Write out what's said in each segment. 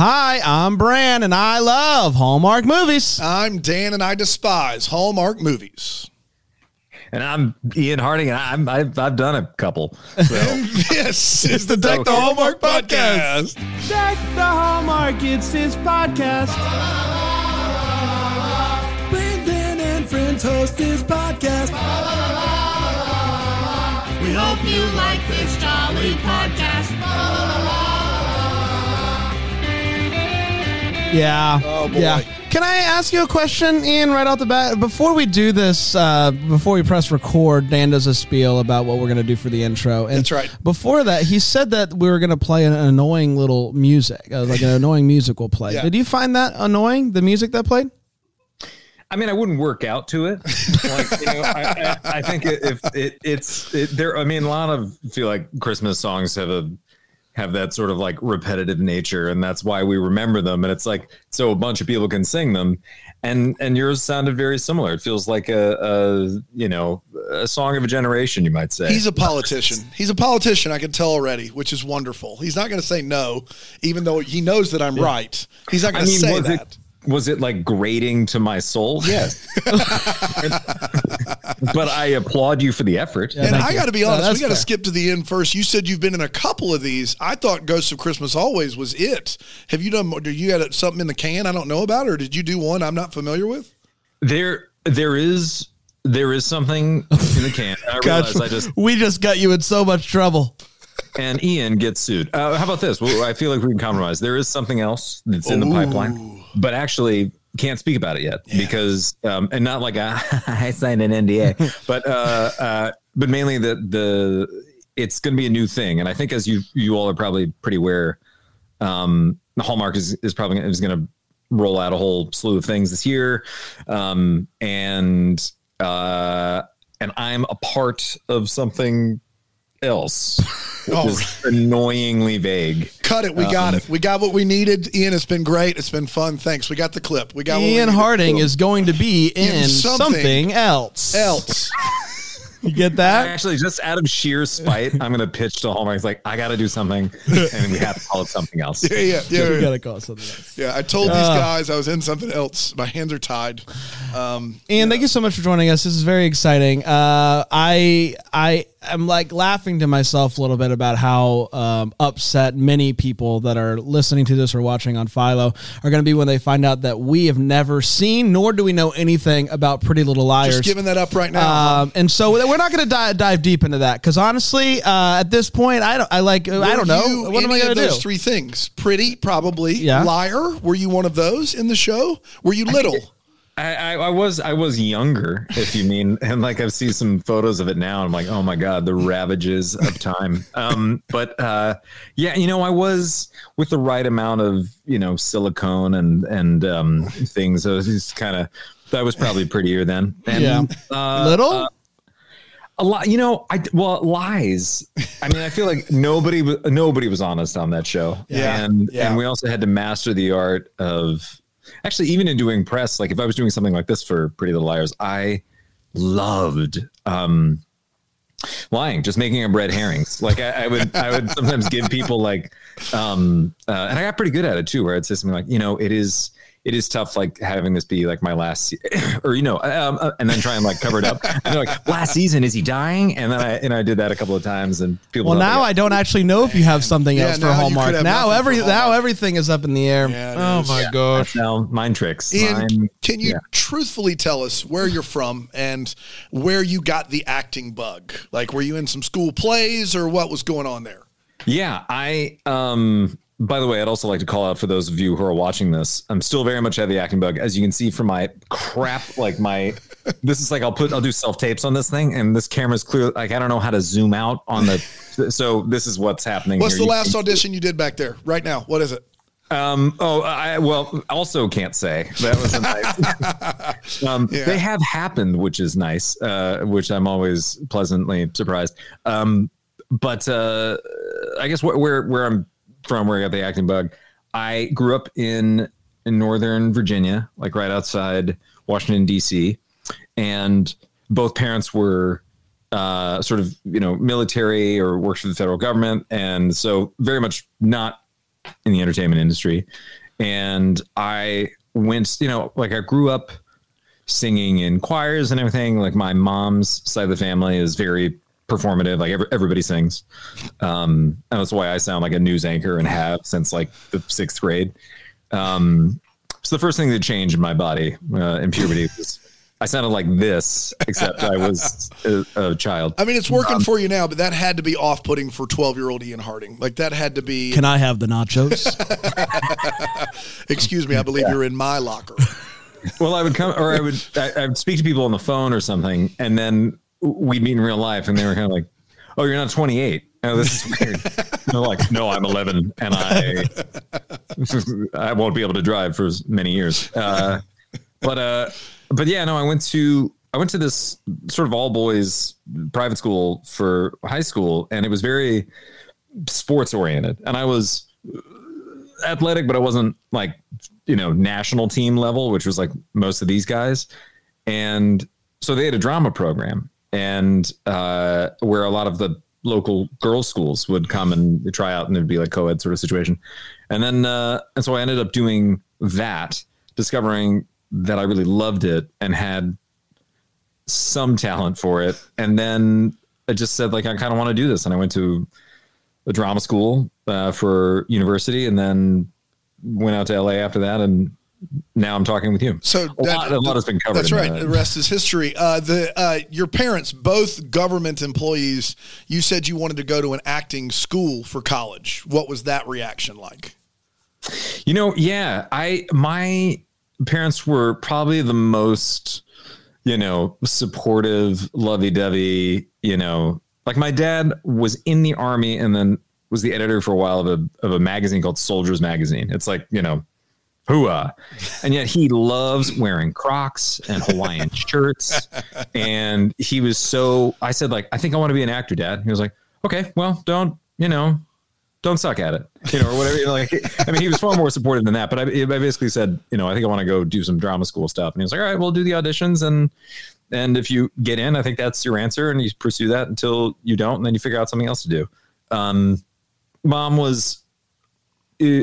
Hi, I'm Bran, and I love Hallmark movies. I'm Dan, and I despise Hallmark movies. And I'm Ian Harding, and I'm, I've, I've done a couple. So. yes, it's the Deck the Hallmark podcast. Deck the Hallmark, it's his podcast. Brandon and friends host this podcast. We hope you like this jolly podcast. Yeah. Oh, boy. Yeah. Can I ask you a question, Ian, right off the bat? Before we do this, uh, before we press record, Dan does a spiel about what we're going to do for the intro. And That's right. Before that, he said that we were going to play an annoying little music, uh, like an annoying music will play. Yeah. Did you find that annoying, the music that played? I mean, I wouldn't work out to it. Like, you know, I, I, I think if it, it's it, there. I mean, a lot of feel like Christmas songs have a have that sort of like repetitive nature, and that's why we remember them. And it's like so a bunch of people can sing them, and and yours sounded very similar. It feels like a, a you know a song of a generation, you might say. He's a politician. He's a politician. I can tell already, which is wonderful. He's not going to say no, even though he knows that I'm right. He's not going to say that. it was it like grating to my soul? Yes. but I applaud you for the effort. and I got to be honest, that's we got to skip to the end first. You said you've been in a couple of these. I thought Ghosts of Christmas Always was it. Have you done? Do you had something in the can I don't know about, or did you do one I'm not familiar with? There, there is, there is something in the can. I realize I just we just got you in so much trouble. and Ian gets sued. Uh, how about this? Well, I feel like we can compromise. There is something else that's in the pipeline, but actually can't speak about it yet because, um, and not like I signed an NDA, but uh, uh, but mainly the the it's going to be a new thing, and I think as you you all are probably pretty aware, um, the Hallmark is is probably is going to roll out a whole slew of things this year, um, and uh, and I'm a part of something else. which Oh. is annoyingly vague. Cut it. We got it. We got what we needed. Ian, it's been great. It's been fun. Thanks. We got the clip. We got what we Ian needed. Harding is going to be in, In something something, else. else. You get that? Actually, just out of sheer spite, I'm going to pitch to Hallmark. It's like, I got to do something, and we have to call it something else. Yeah, yeah, yeah. we yeah. got to call it something else. Yeah, I told these Uh. guys I was in something else. My hands are tied. Um, Ian, thank you so much for joining us. This is very exciting. Uh, I I am like laughing to myself a little bit about how um, upset many people that are listening to this or watching on Philo are going to be when they find out that we have never seen nor do we know anything about Pretty Little Liars. just giving that up right now. Um, and so we're not going to dive, dive deep into that because honestly, uh, at this point, I don't. I like. I don't know. What am I going to do? those three things? Pretty, probably. Yeah. Liar. Were you one of those in the show? Were you little? I, I, I was I was younger, if you mean, and like I've seen some photos of it now. And I'm like, oh my god, the ravages of time. Um, but uh, yeah, you know, I was with the right amount of you know silicone and and um, things. I was just kind of. I was probably prettier then. And, Yeah. uh, Little. uh, a lot, you know. I well lies. I mean, I feel like nobody was nobody was honest on that show. Yeah, and yeah. and we also had to master the art of actually even in doing press. Like if I was doing something like this for Pretty Little Liars, I loved um lying, just making up red herrings. Like I, I would I would sometimes give people like um uh, and I got pretty good at it too, where I'd say something like, you know, it is it is tough like having this be like my last or you know um, uh, and then try and like cover it up and they're like last season is he dying and then I and I did that a couple of times and people well, now like, I don't actually know if you have something Yeah, else for now Hallmark. Now nothing for every now everything is up in the air. Yeah, oh is. my Yeah. gosh. now mind tricks Ian, Mine- can you yeah. truthfully tell us where you're from and where you got the acting bug? Like, were you in some school plays or what was going on there? Yeah, I um by the way, I'd also like to call out for those of you who are watching this. I'm still very much have the acting bug, as you can see from my crap. Like my, this is like I'll put I'll do self tapes on this thing, and this camera's clear. Like I don't know how to zoom out on the. So this is what's happening. What's here. the You last can- audition you did back there right now? What is it? Um. Oh, I well also can't say that was a nice. um, Yeah. They have happened, which is nice. Uh, which I'm always pleasantly surprised. Um, but uh, I guess wh- where where I'm from, where I got the acting bug, I grew up in in Northern Virginia, like right outside Washington D.C., and both parents were uh, sort of you know military or worked for the federal government, and so very much not in the entertainment industry, and I went. You know, like I grew up singing in choirs and everything. Like my mom's side of the family is very performative. Like every, everybody sings, um, and that's why I sound like a news anchor and have since like the sixth grade. Um, so the first thing that changed in my body uh, in puberty was I sounded like this, except I was a, a child. I mean, it's working for you now, but that had to be off-putting for twelve-year-old Ian Harding. Like that had to be. Can I have the nachos? excuse me, I believe you're in my locker. Well, I would come, or I would, I, I would speak to people on the phone or something, and then we meet in real life, and they were kind of like, "Oh, you're not 28." Oh, this is weird. They're like, "No, I'm 11, and I, I won't be able to drive for many years." Uh, but, uh, but yeah, no, I went to, I went to this sort of all boys private school for high school, and it was very sports oriented, and I was athletic, but I wasn't like you know national team level, which was like most of these guys. And so they had a drama program, and uh, where a lot of the local girls' schools would come and try out, and it'd be like co-ed sort of situation. And then uh, and so I ended up doing that, discovering that I really loved it and had some talent for it. And then I just said like I kind of want to do this, and I went to a drama school uh, for university, and then went out to LA after that, and now I'm talking with you. So a, lot, a lot has been covered. That's right. The rest is history. Uh, the uh, your parents, both government employees. You said you wanted to go to an acting school for college. What was that reaction like? You know, yeah, I my parents were probably the most, you know, supportive, lovey-dovey. You know, like my dad was in the army and then was the editor for a while of a of a magazine called Soldiers Magazine. It's like you know, hooah, and yet he loves wearing Crocs and Hawaiian shirts. And he was so. I said like, I think I want to be an actor, Dad. He was like, okay, well, don't you know. Don't suck at it, you know, or whatever. You know, like, I mean, he was far more supportive than that. But I, I basically said, you know, I think I want to go do some drama school stuff. And he was like, all right, we'll do the auditions, and and if you get in, I think that's your answer, and you pursue that until you don't, and then you figure out something else to do. Um, mom was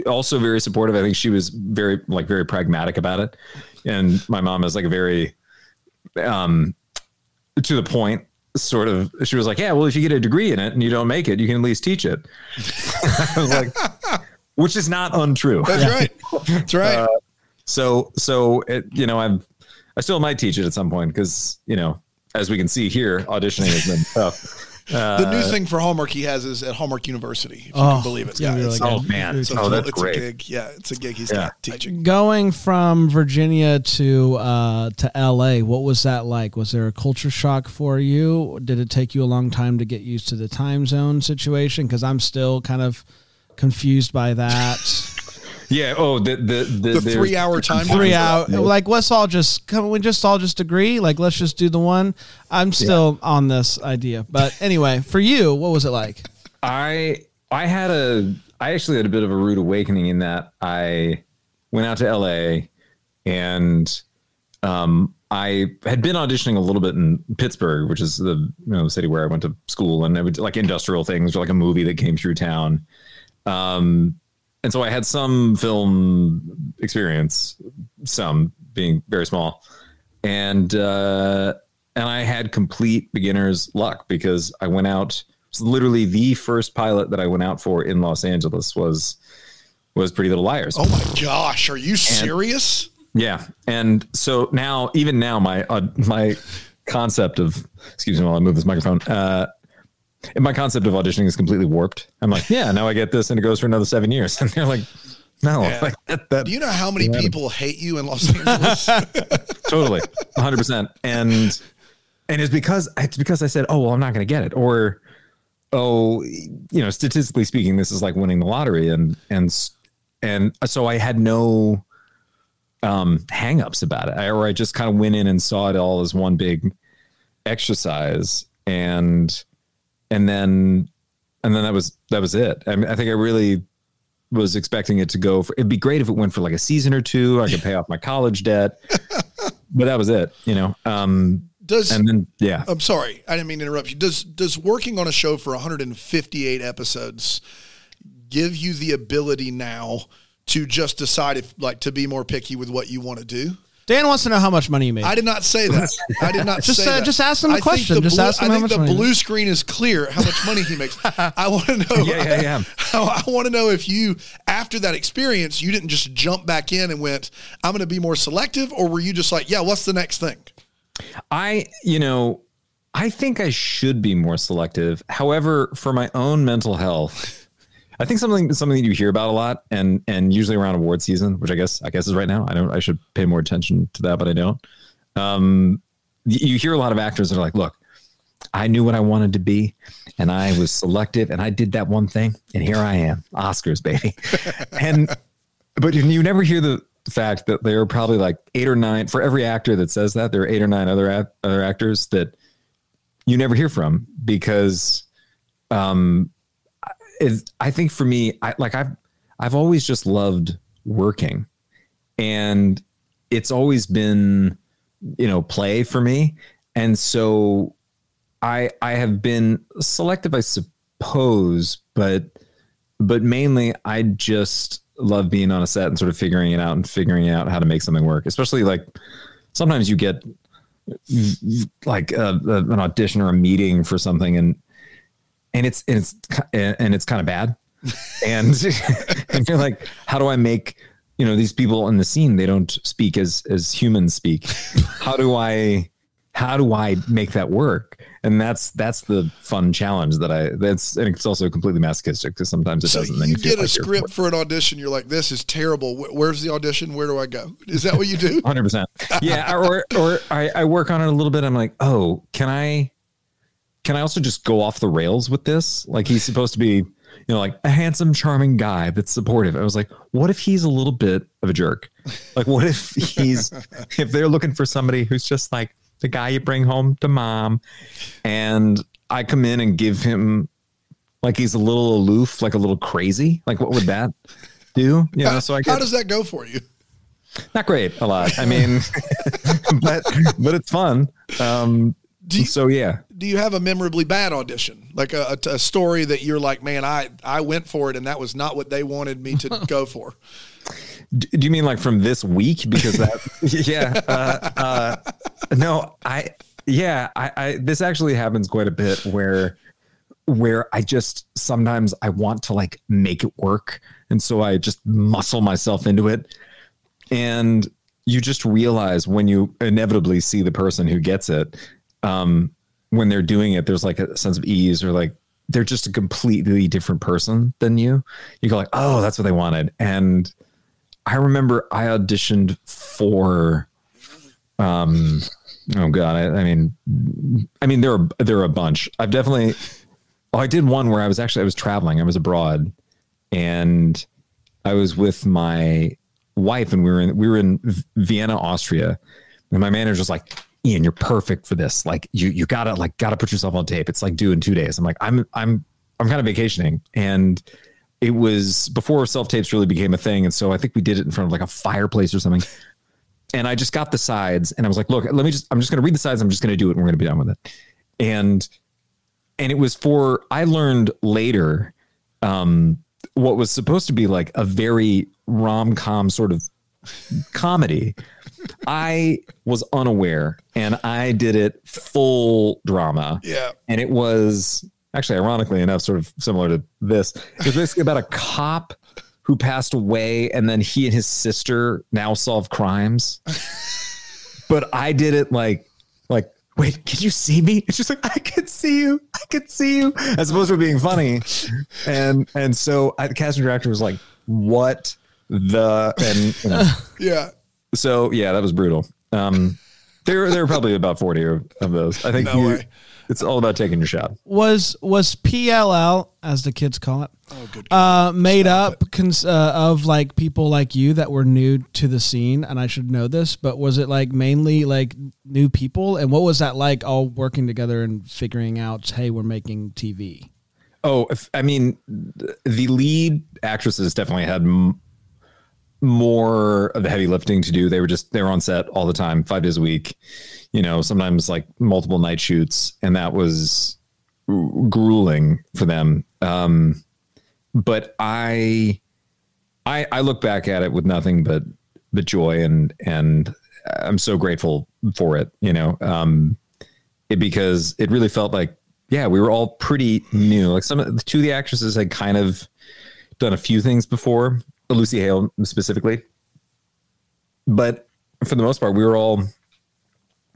also very supportive. I think she was very like very pragmatic about it, and my mom is like a very um to the point sort of. She was like, "Yeah, well, if you get a degree in it and you don't make it, you can at least teach it." I was like, which is not untrue. That's right. That's right. Uh, so so it, you know I'm I still might teach it at some point because you know as we can see here auditioning has been tough. Uh, the new thing for Hallmark he has is at Hallmark University, if you oh, can believe it. Yeah, really oh man, it's, oh, that's it's great. a gig. Yeah, it's a gig he's yeah. got teaching. Going from Virginia to uh, to LA, what was that like? Was there a culture shock for you? Did it take you a long time to get used to the time zone situation? Because I'm still kind of confused by that. Yeah. Oh, the the the, the three hour time. Three hour. Like let's all just come. we just all just agree? Like let's just do the one. I'm still yeah. on this idea, but anyway, for you, what was it like? I I had a I actually had a bit of a rude awakening in that I went out to L.A. and um, I had been auditioning a little bit in Pittsburgh, which is the you know the city where I went to school, and it would like industrial things or like a movie that came through town. Um, and so I had some film experience, some being very small, and uh, and I had complete beginner's luck because I went out. Literally, the first pilot that I went out for in Los Angeles was was Pretty Little Liars. Oh my gosh, are you serious? And, yeah, and so now, even now, my uh, my concept of excuse me while I move this microphone. Uh, and my concept of auditioning is completely warped. I'm like, yeah, now I get this, and it goes for another seven years, and they're like, no, yeah. like that, that, Do you know how many people hate you in Los Angeles? totally, 100, percent. And and it's because it's because I said, oh well, I'm not going to get it, or oh, you know, statistically speaking, this is like winning the lottery, and and and so I had no um hangups about it, I, or I just kind of went in and saw it all as one big exercise, and and then and then that was that was it. I mean, I think I really was expecting it to go for. It'd be great if it went for like a season or two. I could pay off my college debt, but that was it. You know. Um, does and then yeah. I'm sorry, I didn't mean to interrupt you. Does does working on a show for 158 episodes give you the ability now to just decide if like to be more picky with what you want to do? Dan wants to know how much money you made. I did not say that. I did not Just, say uh, that. just ask him the I think question. Just blue, ask him I how think much the money- blue screen is clear how much money he makes. I want to know. Yeah, yeah, yeah. I want to know if you, after that experience, you didn't just jump back in and went, "I'm going to be more selective," or were you just like, "Yeah, what's the next thing?" I, you know, I think I should be more selective. However, for my own mental health, I think something something that you hear about a lot, and and usually around award season, which I guess I guess is right now. I don't. I should pay more attention to that, but I don't. Um, you hear a lot of actors that are like, "Look, I knew what I wanted to be, and I was selective, and I did that one thing, and here I am, Oscars, baby." and but you never hear the fact that there are probably like eight or nine for every actor that says that there are eight or nine other other actors that you never hear from because um it, I think for me I like I've I've always just loved working and it's always been you know play for me and so I I have been selective I suppose but but mainly I just love being on a set and sort of figuring it out and figuring out how to make something work. Especially like sometimes you get like a, a- an audition or a meeting for something and and it's and it's and it's kind of bad and and you're like how do I make you know these people in the scene they don't speak as as humans speak how do I how do I make that work? And that's that's the fun challenge that I that's and it's also completely masochistic because sometimes it So doesn't. then you feel get a like you're- script for an audition. You're like, "This is terrible. Where's the audition? Where do I go?" Is that what you do? Hundred percent. Yeah, or or I, I work on it a little bit. I'm like, oh, can I can I also just go off the rails with this? Like he's supposed to be, you know, like a handsome, charming guy that's supportive. I was like, what if he's a little bit of a jerk? Like, what if he's if they're looking for somebody who's just like the guy you bring home to mom, and I come in and give him like he's a little aloof, like a little crazy. Like, what would that do? You know, so I How does that go for you? not great a lot. I mean, but but it's fun. Um, Do you- so yeah, Do you have a memorably bad audition, like a, a, a story that you're like, "Man, I I went for it, and that was not what they wanted me to go for." D- do you mean like from this week? Because that, yeah, uh, uh, no, I, yeah, I, I, this actually happens quite a bit where, where I just sometimes I want to like make it work, and so I just muscle myself into it, and you just realize when you inevitably see the person who gets it, um, when they're doing it, there's like a sense of ease or like they're just a completely different person than you. You go like, oh, that's what they wanted, and I remember I auditioned for um oh god I, I mean I mean there are there are a bunch. I've definitely oh I did one where I was actually I was traveling. I was abroad and I was with my wife and we were in we were in Vienna Austria. And my manager was like Ian you're perfect for this like you you gotta like gotta put yourself on tape it's like due in two days I'm like I'm I'm I'm kind of vacationing and it was before self tapes really became a thing. And so I think we did it in front of like a fireplace or something. And I just got the sides and I was like, look, let me just, I'm just to read the sides. I'm just to do it and we're to be done with it. And, and it was for, I learned later, um, what was supposed to be like a very rom com sort of comedy. I was unaware and I did it full drama. Yeah, and it was actually ironically enough sort of similar to this. It was basically about a cop who passed away and then he and his sister now solve crimes. But i did it like like wait can you see me? It's just like i can see you. I can see you. As opposed to being funny. And and so I, the casting director was like what the and you know, yeah. So yeah that was brutal um there there were probably about 40 of, of those i think No you- way. it's all about taking your shot was was PLL as the kids call it Oh, good. uh, made up cons- uh, of like people like you that were new to the scene, and I should know this, but was it like mainly like new people, and what was that like all working together and figuring out, hey, we're making TV? Oh, if, I mean, th- the lead actresses definitely had m- more of the heavy lifting to do. They were just they were on set all the time, five days a week. You know, sometimes like multiple night shoots, and that was gr- grueling for them. Um, but I, I, I look back at it with nothing but but joy and and I'm so grateful for it. You know, um, it because it really felt like yeah, we were all pretty new. Like some of the two of the actresses had kind of done a few things before, Lucy Hale specifically, but for the most part, we were all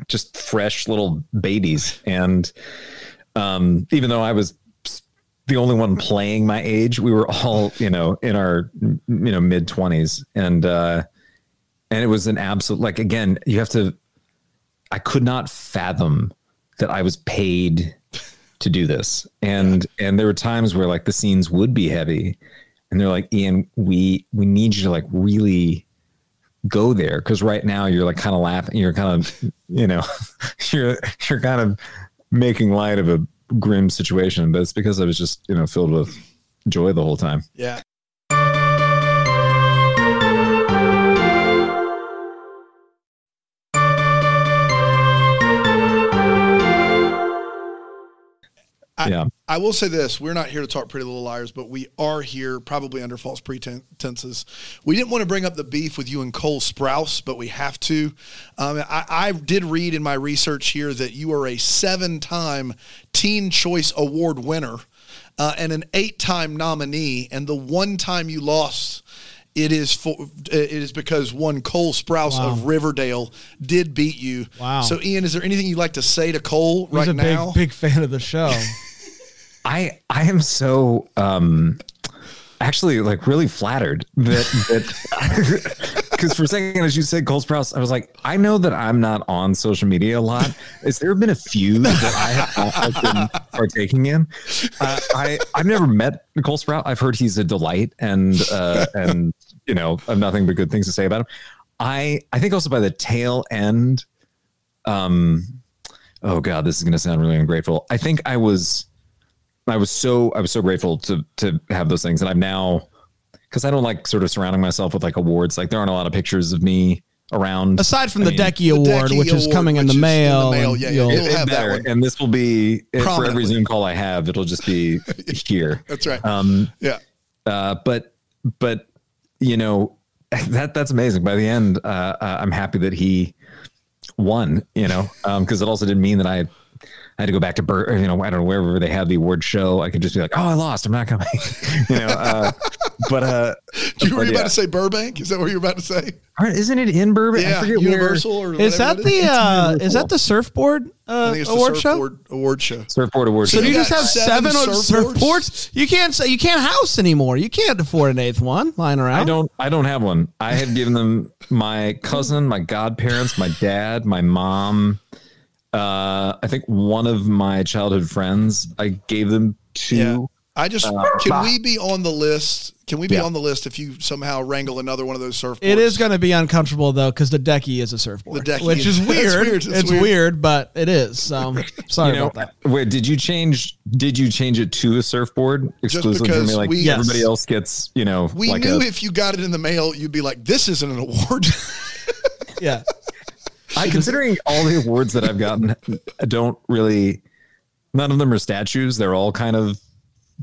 just fresh little babies. And um, even though I was the only one playing my age, we were all, you know, in our, you know, mid twenties. And, uh, and it was an absolute, like, again, you have to, I could not fathom that I was paid to do this. And, and there were times where like the scenes would be heavy and they're like, Ian, we, we need you to like really, go there because right now you're like kind of laughing you're kind of you know you're you're kind of making light of a grim situation but it's because i was just you know filled with joy the whole time Yeah. I, Yeah. I will say this: we're not here to talk Pretty Little Liars, but we are here probably under false pretenses. We didn't want to bring up the beef with you and Cole Sprouse, but we have to. Um, I, I did read in my research here that you are a seven-time Teen Choice Award winner uh, and an eight-time nominee, and the one time you lost. It is for it is because one Cole Sprouse Wow. of Riverdale did beat you. Wow. So Ian, is there anything you'd like to say to Cole He's right a now? big, big fan of the show. i i am so um actually like really flattered that that because for a second as you said Cole Sprouse, I was like, I know that I'm not on social media a lot. Has there been a few that I have been partaking in? Uh, I I've never met Nicole Sprout. I've heard he's a delight and uh, and you know I've nothing but good things to say about him. I I think also by the tail end, um, oh god, this is going to sound really ungrateful. I think I was I was so I was so grateful to to have those things, and I'm now because I don't like sort of surrounding myself with like awards. Like there aren't a lot of pictures of me around. Aside from I the mean, Decky The Award, Decky which is Award, coming in the is in the mail, mail, and yeah, yeah. you'll- You'll it have that one. and this will be for every Zoom call I have. It'll just be here. That's right. Um, yeah. uh, but but you know that that's amazing. By the end, uh, uh, I'm happy that he won. You know, because it also didn't mean that I. I had to go back to Bur- you know, I don't know wherever they had the award show. I could just be like, "Oh, I lost. I'm not coming." you know, uh, but uh, You were but you yeah. about to say Burbank? Is that what you were about to say? Aren't- isn't it in Burbank? I Yeah, forget Universal or Is that whatever it the uh, is that the surfboard I uh, award the show? surfboard award show. surfboard award. So show. do you You just have seven seven, surfboards? surfboards? You can't say you can't house anymore. You can't afford an eighth one lying around. I don't. I don't have one. I have given them my cousin, my godparents, my dad, my mom. Uh, I think one of my childhood friends. I gave them to. Yeah. I just Uh, can we be on the list? Can we be Yeah. on the list if you somehow wrangle another one of those surfboards? It is going to be uncomfortable though because the decky is a surfboard, The decky which is- is that's weird. weird, that's It's weird. weird. but it is. So sorry You know, about that. wait. Did you change? Did you change it to a surfboard exclusively for because? Like we- everybody Yes. else gets, you know, We like knew a, if you got it in the mail, you'd be like, "This isn't an award." Yeah. I considering all the awards that I've gotten don't really none of them are statues. They're all kind of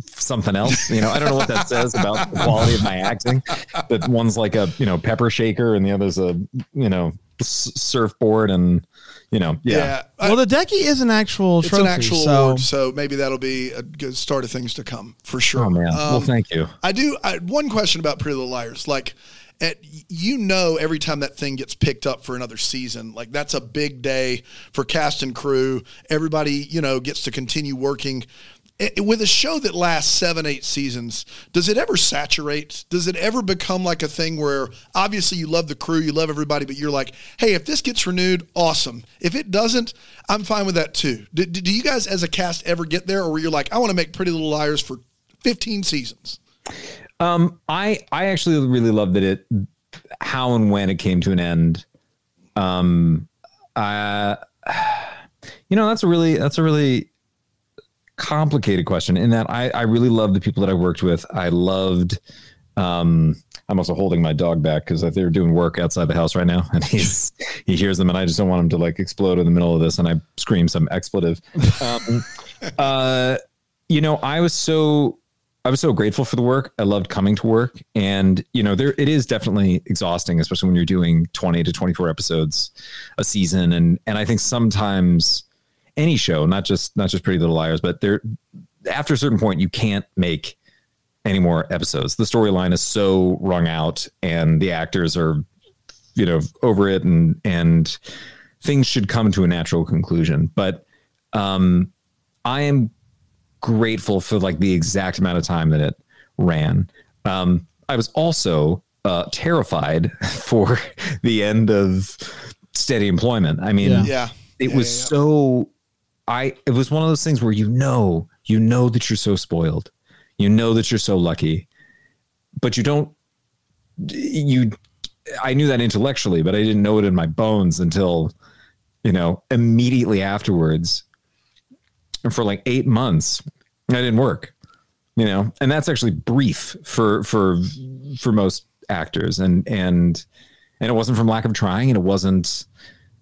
something else. You know, I don't know what that says about the quality of my acting. But one's like a, you know, pepper shaker and the other's a, you know, s- surfboard and you know, yeah. I- Well, the decky is an actual it's trophy. an actual so award, so maybe that'll be a good start of things to come for sure. Oh man. well, Um, thank you. I do. I, one question about Pretty Little Liars, like, at, you know, every time that thing gets picked up for another season, like that's a big day for cast and crew. Everybody, you know, gets to continue working. With a show that lasts seven, eight seasons, does it ever saturate? Does it ever become like a thing where obviously you love the crew, you love everybody, but you're like, hey, if this gets renewed, awesome. If it doesn't, I'm fine with that too. Do, do you guys as a cast ever get there, or where you're like, I want to make Pretty Little Liars for 15 seasons? Um, I I actually really love that it how and when it came to an end. Um, uh, you know that's a really that's a really complicated question. In that I I really love the people that I worked with. I loved. Um, I'm also holding my dog back because they're doing work outside the house right now, and he's he hears them, and I just don't want him to like explode in the middle of this, and I scream some expletive. Um, uh, you know, I was so I was so grateful for the work. I loved coming to work, and you know, there it is definitely exhausting, especially when you're doing 20 to 24 episodes a season, and and I think sometimes any show, not just not just Pretty Little Liars, but there after a certain point, you can't make any more episodes. The storyline is so wrung out, and the actors are, you know, over it, and and things should come to a natural conclusion. But um, I am grateful for like the exact amount of time that it ran. Um, I was also uh, terrified for the end of steady employment. I mean, Yeah. Yeah. it Yeah, was yeah, yeah. so I it was one of those things where you know, you know that you're so spoiled. You know that you're so lucky. But you don't you I knew that intellectually, but I didn't know it in my bones until you know, immediately afterwards. And for like 8 months, I didn't work. You know, and that's actually brief for for for most actors and and and it wasn't from lack of trying and it wasn't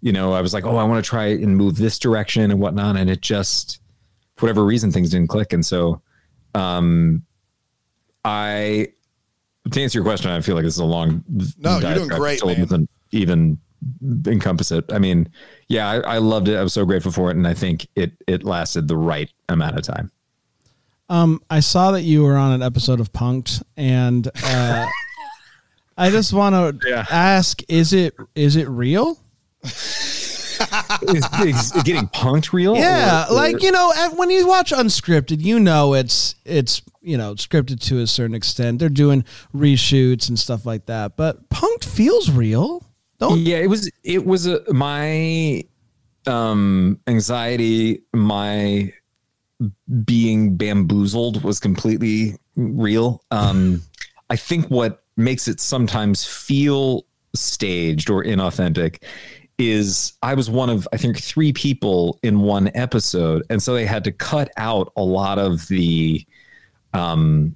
you know, I was like, oh, I want to try and move this direction and whatnot. And it just, for whatever reason, things didn't click. And so, um, I, to answer your question, I feel like this is a long. No, you're doing great, Still man. Doesn't even encompass it. I mean, yeah, I, I loved it. I was so grateful for it, and I think it it lasted the right amount of time. Um, I saw that you were on an episode of Punked, and uh, I just want to Yeah. ask: Is it is it real? is, is it getting punked real? Yeah, Or- or- like you know, when you watch unscripted, you know it's it's you know scripted to a certain extent. They're doing reshoots and stuff like that, but Punked feels real. Don't yeah it was it was a, my um anxiety my being bamboozled was completely real. Um i think what makes it sometimes feel staged or inauthentic is i was one of i think three people in one episode and so they had to cut out a lot of the um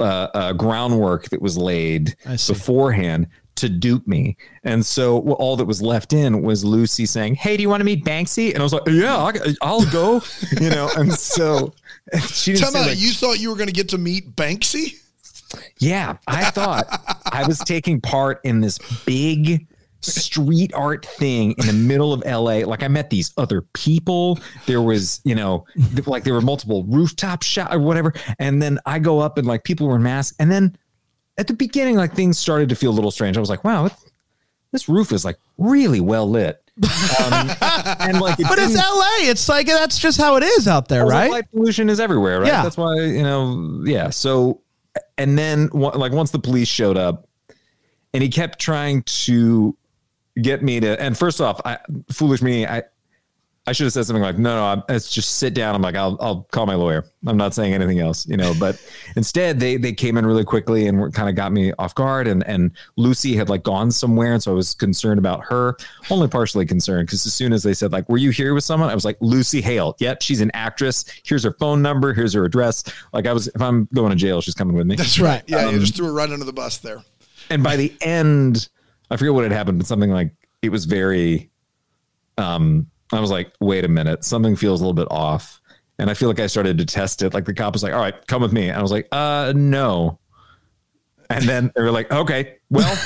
uh, uh, groundwork that was laid beforehand to dupe me. And so all that was left in was Lucy saying, Hey, do you want to meet Banksy? And I was like, Yeah, I'll go, you know. And so she didn't Tell say, me, like, you thought you were going to get to meet Banksy? yeah, I thought I was taking part in this big street art thing in the middle of LA. Like I met these other people. There was, you know, like there were multiple rooftop shot or whatever. And then I go up and like people were in masks. And then at the beginning, like things started to feel a little strange. I was like, wow, this roof is like really well lit. Um, and like, it but it's LA. It's like that's just how it is out there, right? Light pollution is everywhere, right? Yeah. That's why you know. Yeah. So, and then like once the police showed up, and he kept trying to get me to. And first off, I foolish me. I I should have said something like, "No, no, I'm, let's just sit down." I'm like, "I'll I'll call my lawyer." I'm not saying anything else, you know. But instead, they they came in really quickly and kind of got me off guard. And and Lucy had like gone somewhere, and so I was concerned about her. Only partially concerned because as soon as they said like, "Were you here with someone?" I was like, "Lucy Hale. Yep, she's an actress. Here's her phone number. Here's her address." Like I was, if I'm going to jail, she's coming with me. That's right. Yeah, Um, you just threw her right under the bus there. and by the end, I forget what had happened, but something like it was very. Um, I was like, wait a minute, something feels a little bit off, and I feel like I started to test it. Like the cop was like, "All right, come with me," and I was like, "Uh, no." And then they were like, "Okay, well."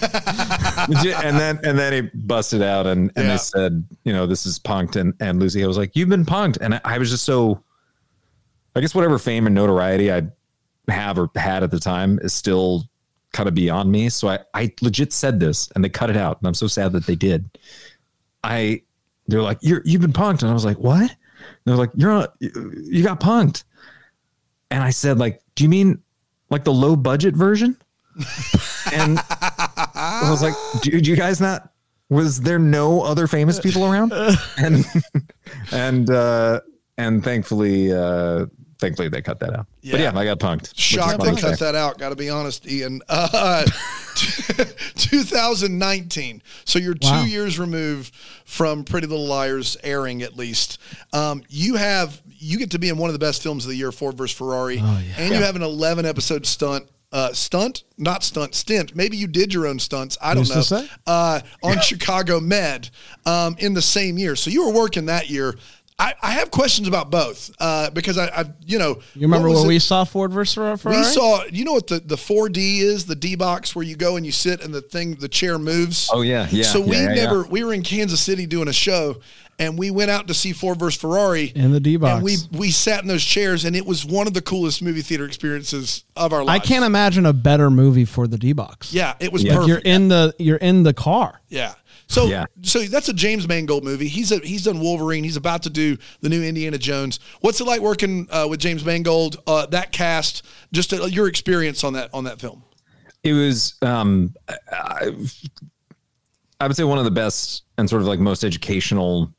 and then and then he busted out and, and Yeah. they said, you know, this is punked and and Lucy I was like, you've been punked, and I, I was just so. I guess whatever fame and notoriety I have or had at the time is still kind of beyond me. So I, I legit said this and they cut it out. And I'm so sad that they did. I, they're like, you're, you've been punked. And I was like, what? They're like, you're, you got punked. And I said, like, do you mean like the low budget version? and I was like, dude, you guys not, was there no other famous people around? And, and, uh, and thankfully, uh, thankfully they cut that out. But Yeah. yeah, I got punked. Shocked they cut that out. Got to be honest, Ian. Uh, 2019. So you're Wow. two years removed from Pretty Little Liars airing, at least. Um, you have you get to be in one of the best films of the year, Ford vs Ferrari, Oh, yeah. and you have an 11 episode stunt. Uh, stunt, not stunt, stint. Maybe you did your own stunts. I don't Who's know. Uh, on Chicago Med um, in the same year. So you were working that year. I, I have questions about both uh, because I, I, you know, You remember what was we saw Ford versus Ferrari? We saw, you know what the, the 4D is, the D box where you go and you sit and the thing, the chair moves. Oh, yeah, yeah, So we yeah, yeah, never, yeah. we were in Kansas City doing a show and we went out to see Ford versus Ferrari In the D box. And we, we sat in those chairs and it was one of the coolest movie theater experiences of our life. I can't imagine a better movie for the D box. Yeah, it was Yeah. perfect. You're in the you're in the car. Yeah. So Yeah. so that's a James Mangold movie. He's a, he's done Wolverine. He's about to do the new Indiana Jones. What's it like working uh, with James Mangold? Uh, that cast, just uh, your experience on that on that film. it was um I, I would say one of the best and sort of like most educational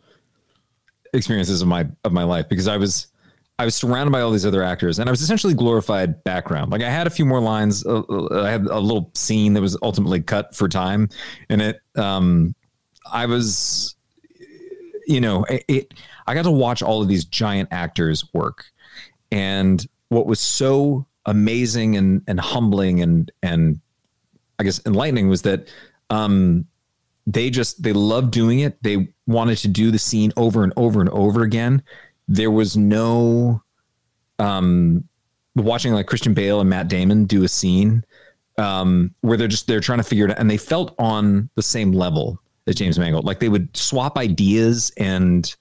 experiences of my of my life because I was I was surrounded by all these other actors and I was essentially glorified background. Like I had a few more lines. Uh, uh, I had a little scene that was ultimately cut for time, and it. Um, I was, you know, it, it. I got to watch all of these giant actors work, and what was so amazing and and humbling and and I guess enlightening was that um, they just they loved doing it. They wanted to do the scene over and over and over again. There was no um, watching like Christian Bale and Matt Damon do a scene um, where they're just they're trying to figure it out, and they felt on the same level as James Mangold. Like they would swap ideas, and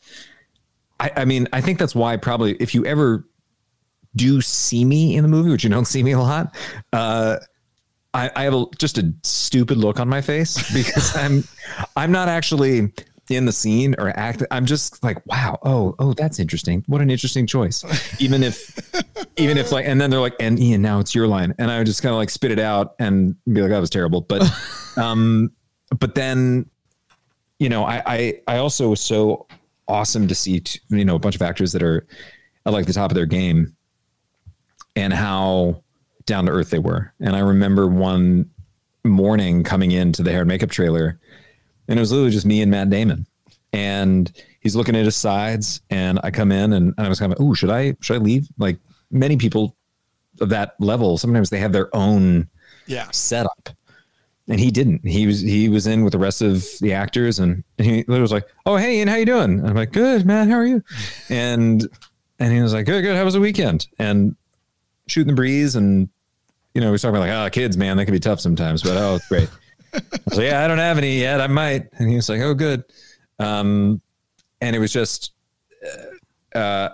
I, I mean, I think that's why probably if you ever do see me in the movie, which you don't see me a lot, uh, I, I have a, just a stupid look on my face because I'm I'm not actually in the scene or act. I'm just like, wow, oh, oh, that's interesting. What an interesting choice. Even if, even if like, and then they're like, and Ian, now it's your line, and I would just kind of like spit it out and be like, that was terrible. But, um, but then, you know, I I, I also was so awesome to see, t- you know, a bunch of actors that are at like the top of their game, and how down to earth they were. And I remember one morning coming into the hair and makeup trailer, and it was literally just me and Matt Damon. And he's looking at his sides, and I come in and, and I was kind of, oh, should I should I leave? Like many people of that level, sometimes they have their own Yeah. setup. And he didn't. He was he was in with the rest of the actors, and, and he was like, "Oh, hey, and how you doing?" And I'm like, "Good, man. How are you?" And and he was like, "Good, good. How was the weekend?" And shooting the breeze, and you know, we was talking about like, "Oh, kids, man, that can be tough sometimes," but oh, it's great. I was like, "Yeah, I don't have any yet. I might." And he was like, "Oh, good." Um, and it was just, uh,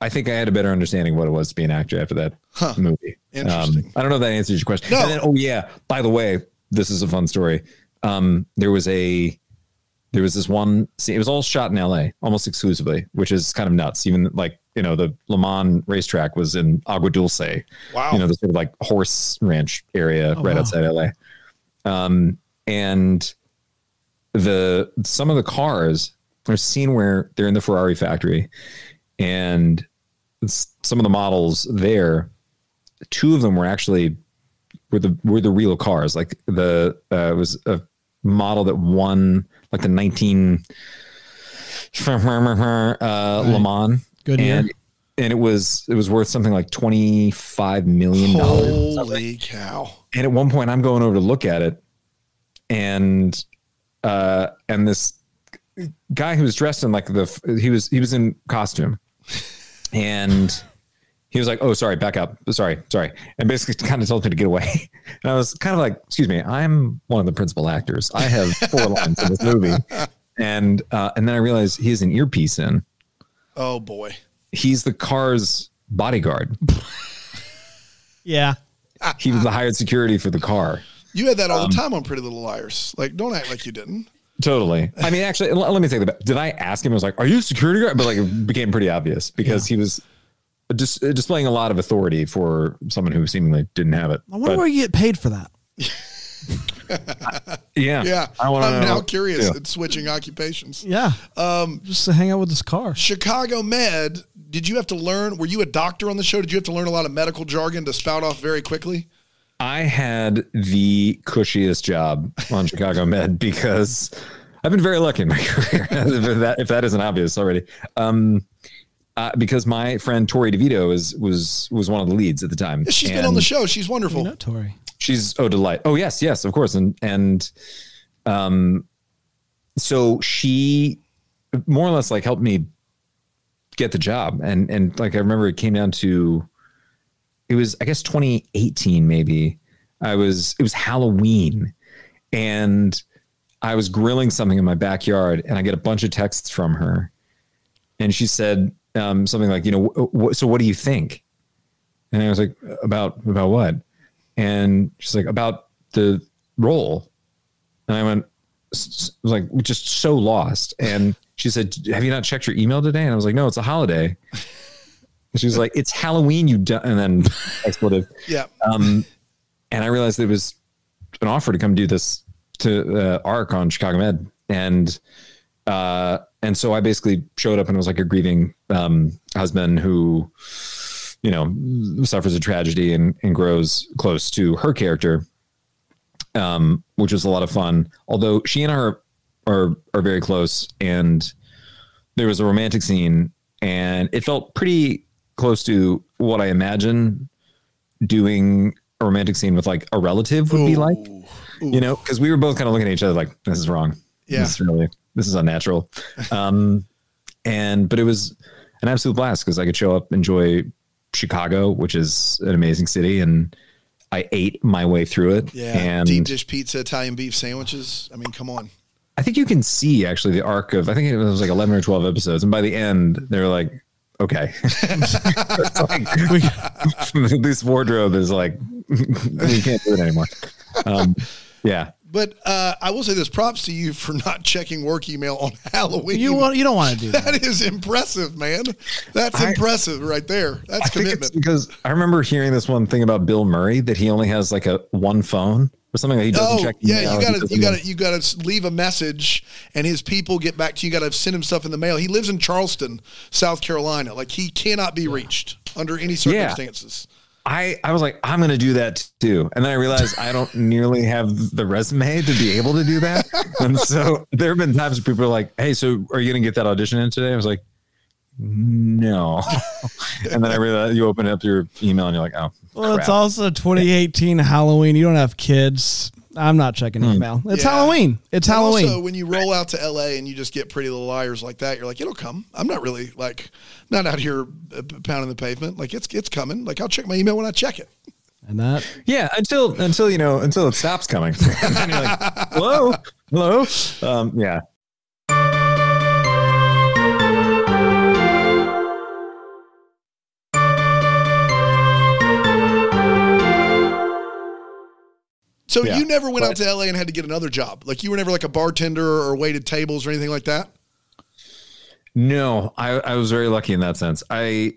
I think I had a better understanding of what it was to be an actor after that movie. Interesting. Um, I don't know if that answers your question. No. And then, oh yeah, by the way, this is a fun story. Um, there was a there was this one scene. It was all shot in L.A. almost exclusively, which is kind of nuts. Even like you know the Le Mans racetrack was in Agua Dulce. Wow. You know the sort of like horse ranch area right wow. outside L.A. Um, and the some of the cars there's a scene where they're in the Ferrari factory and some of the models there two of them were actually were the were the real cars like the uh, it was a model that won like the 19 uh, Le Mans Good year. And it was it was worth something like 25 million dollars. Holy cow. and at one point I'm going over to look at it and uh and this guy who was dressed in like the he was he was in costume. And he was like oh sorry back up. Sorry sorry. And basically kind of told me to get away. And I was kind of like excuse me I'm one of the principal actors. I have four lines in this movie. And uh and then I realized he has an earpiece in. Oh boy. He's the car's bodyguard Yeah. he was the hired security for the car You had that all Um, the time on Pretty Little Liars. Like, don't act like you didn't. Totally. I mean, actually, l- let me take that back. Did I ask him? I was like, "Are you a security guard?" But like, it became pretty obvious because he was just displaying a lot of authority for someone who seemingly didn't have it. I wonder But, where you get paid for that. yeah, Yeah. I want to I'm know. now curious Yeah. at switching occupations. Yeah. Um, just to hang out with this car. Chicago Med, did you have to learn? Were you a doctor on the show? Did you have to learn a lot of medical jargon to spout off very quickly? I had the cushiest job on Chicago Med because I've been very lucky in my career. if, that, if that isn't obvious already, um, uh, because my friend Torrey DeVitto is was was one of the leads at the time. She's been on the show. She's wonderful. You know, Torrey. she's oh delight oh yes yes of course and and um so she more or less like helped me get the job. And and like I remember it came down to it was I guess 2018 maybe. I was it was Halloween and I was grilling something in my backyard and I get a bunch of texts from her and she said um, something like, you know, so what do you think? And I was like, about about what? And she's like, about the role. And I went, like, just so lost. And she said, have you not checked your email today? And I was like, no, it's a holiday. And she was like, it's Halloween, you done. And then expletive. Yeah. Um, and I realized it was an offer to come do this to uh, ARC on Chicago Med, and uh, and so I basically showed up and was like a grieving um, husband who, you know, suffers a tragedy and, and grows close to her character, um, which was a lot of fun. Although she and I are are are very close, and there was a romantic scene, and it felt pretty close to what I imagine doing a romantic scene with like a relative would be like you know because we were both kind of looking at each other like this is wrong Yeah. this is really this is unnatural um and but it was an absolute blast because i could show up enjoy chicago which is an amazing city and i ate my way through it Yeah. and Deep dish pizza, Italian beef sandwiches. I mean, come on. I think you can see actually the arc of I think it was like eleven or twelve episodes, and by the end they're like, okay, this wardrobe is like we can't do it anymore. Um, yeah, But uh, I will say this: props to you for not checking work email on Halloween. You want you don't want to do that. that is impressive, man. That's I- impressive right there. That's I think it's commitment. because I remember hearing this one thing about Bill Murray that he only has like a one phone or something. Like he doesn't Oh check. yeah, you gotta you gotta you gotta leave a message, and his people get back to you. You gotta send him stuff in the mail. He lives in Charleston, South Carolina. Like he cannot be reached under any circumstances. I, I was like, I'm going to do that too. And then I realized I don't nearly have the resume to be able to do that. And so there have been times where people are like, Hey, so are you going to get that audition in today? I was like, no. and then I realized you open up your email and you're like, oh, Well, it's also 2018 Halloween. You don't have kids. I'm not checking email. It's Yeah. Halloween. It's And Halloween. So when you roll out to LA and you just get Pretty Little Liars like that, you're like, it'll come. I'm not really like not out here uh, pounding the pavement. Like it's it's coming. Like I'll check my email when I check it. and that yeah, until, until, you know, until it stops coming. and then you're like, hello, hello. Um, yeah. So Yeah, you never went out to LA and had to get another job. Like you were never like a bartender or waited tables or anything like that. No, I, I was very lucky in that sense. I,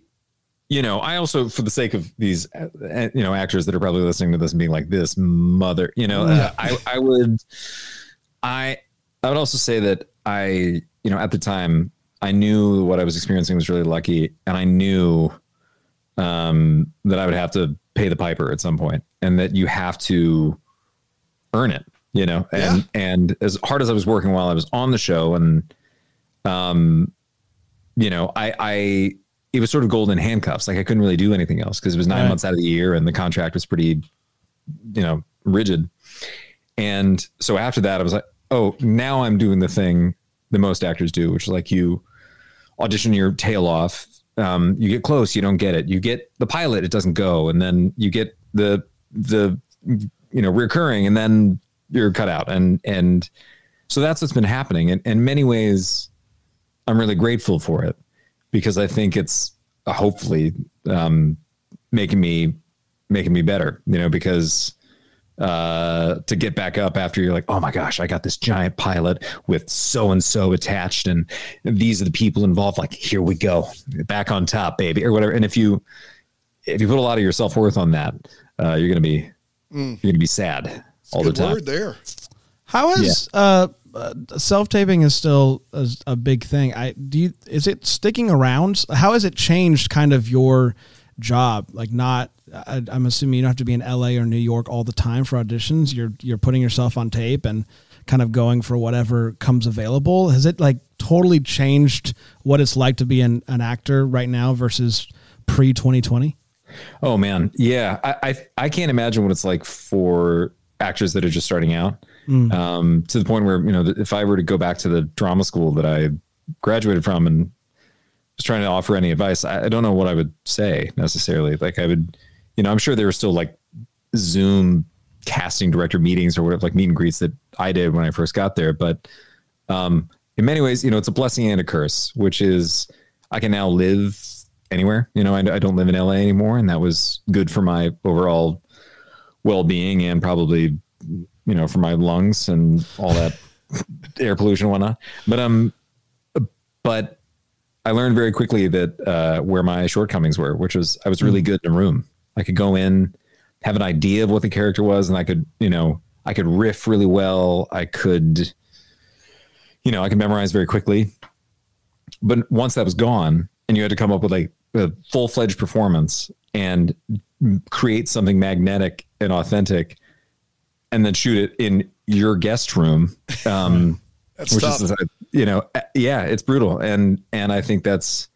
you know, I also, for the sake of these, uh, you know, actors that are probably listening to this and being like, this mother, you know, uh, I, I would, I, I would also say that I, you know, at the time, I knew what I was experiencing was really lucky, and I knew um, that I would have to pay the piper at some point, and that you have to earn it, you know. And and as hard as I was working while I was on the show, and um, you know, I, I, it was sort of golden handcuffs. Like I couldn't really do anything else because it was nine Right. months out of the year and the contract was pretty, you know, rigid. And so after that, I was like, oh, now I'm doing the thing that most actors do, which is like you audition your tail off. Um, you get close, you don't get it. You get the pilot, it doesn't go, and then you get the the you know recurring, and then you're cut out. And and so that's what's been happening. And in many ways, I'm really grateful for it because I think it's uh, hopefully um, making me making me better. You know, because uh, to get back up after you're like, oh my gosh, I got this giant pilot with so and so attached, and these are the people involved. Like, here we go, back on top, baby, or whatever. And if you if you put a lot of your self worth on that, uh, you're gonna be you're gonna be sad all the Good time. word there. How is uh, uh, self taping is still a, a big thing. I do you is it sticking around? How has it changed kind of your job? Like not I, I'm assuming you don't have to be in LA or New York all the time for auditions. You're you're putting yourself on tape and kind of going for whatever comes available. Has it like totally changed what it's like to be an, an actor right now versus pre 2020? Oh man, yeah. I, I I can't imagine what it's like for actors that are just starting out. Um, to the point where you know, if I were to go back to the drama school that I graduated from and was trying to offer any advice, I, I don't know what I would say necessarily. Like I would, you know, I'm sure there were still like Zoom casting director meetings or whatever, like meet and greets that I did when I first got there. But um, in many ways, you know, it's a blessing and a curse, which is I can now live anywhere. You know, I, I don't live in LA anymore, and that was good for my overall well-being and probably, you know, for my lungs and all that air pollution and whatnot. But um, but I learned very quickly that uh, where my shortcomings were, which was I was really good in a room. I could go in, have an idea of what the character was, and I could, you know, I could riff really well. I could, you know, I could memorize very quickly. But once that was gone, and you had to come up with like a full fledged performance and create something magnetic and authentic, and then shoot it in your guest room, um, That's which tough. is, you know, yeah, it's brutal, and and I think that's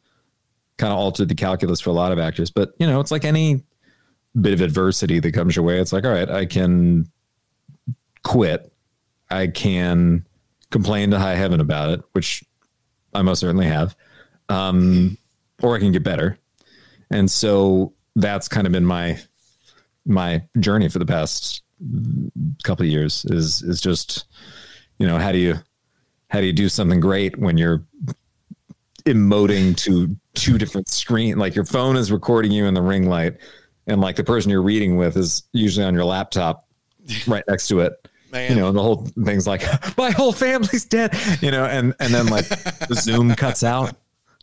kind of altered the calculus for a lot of actors. But you know, it's like any bit of adversity that comes your way. It's like, all right, I can quit. I can complain to high heaven about it, which I most certainly have, um, or I can get better. And so that's kind of been my my journey for the past couple of years is is just you know how do you how do you do something great when you're emoting to two different screen like your phone is recording you in the ring light and like the person you're reading with is usually on your laptop right next to it Man. you know the whole thing's like my whole family's dead you know and and then like the zoom cuts out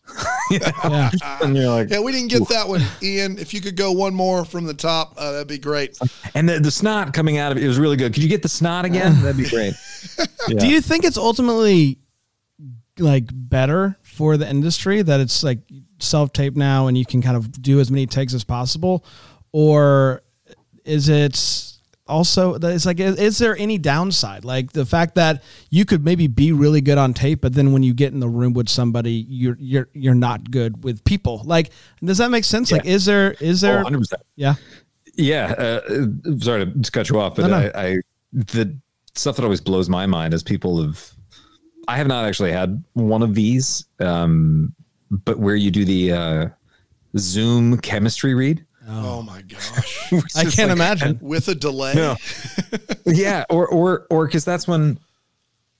You know? Yeah. and you're like Yeah, we didn't get that one, Ian. If you could go one more from the top, uh, that'd be great. and the, the snot coming out of it, it was really good could you get the snot again that'd be great yeah. Do you think it's ultimately like better for the industry that it's like self tape now and you can kind of do as many takes as possible, or is it also that it's like is, is there any downside like the fact that you could maybe be really good on tape but then when you get in the room with somebody you're you're you're not good with people like does that make sense like is there is Oh, there 100%. yeah Yeah, uh, sorry to cut you off, but No, no. I, I the stuff that always blows my mind is people have. I have not actually had one of these, um, but where you do the uh, Zoom chemistry read, Oh, my gosh. i can't like- imagine With a delay. No. yeah, or or or because that's when,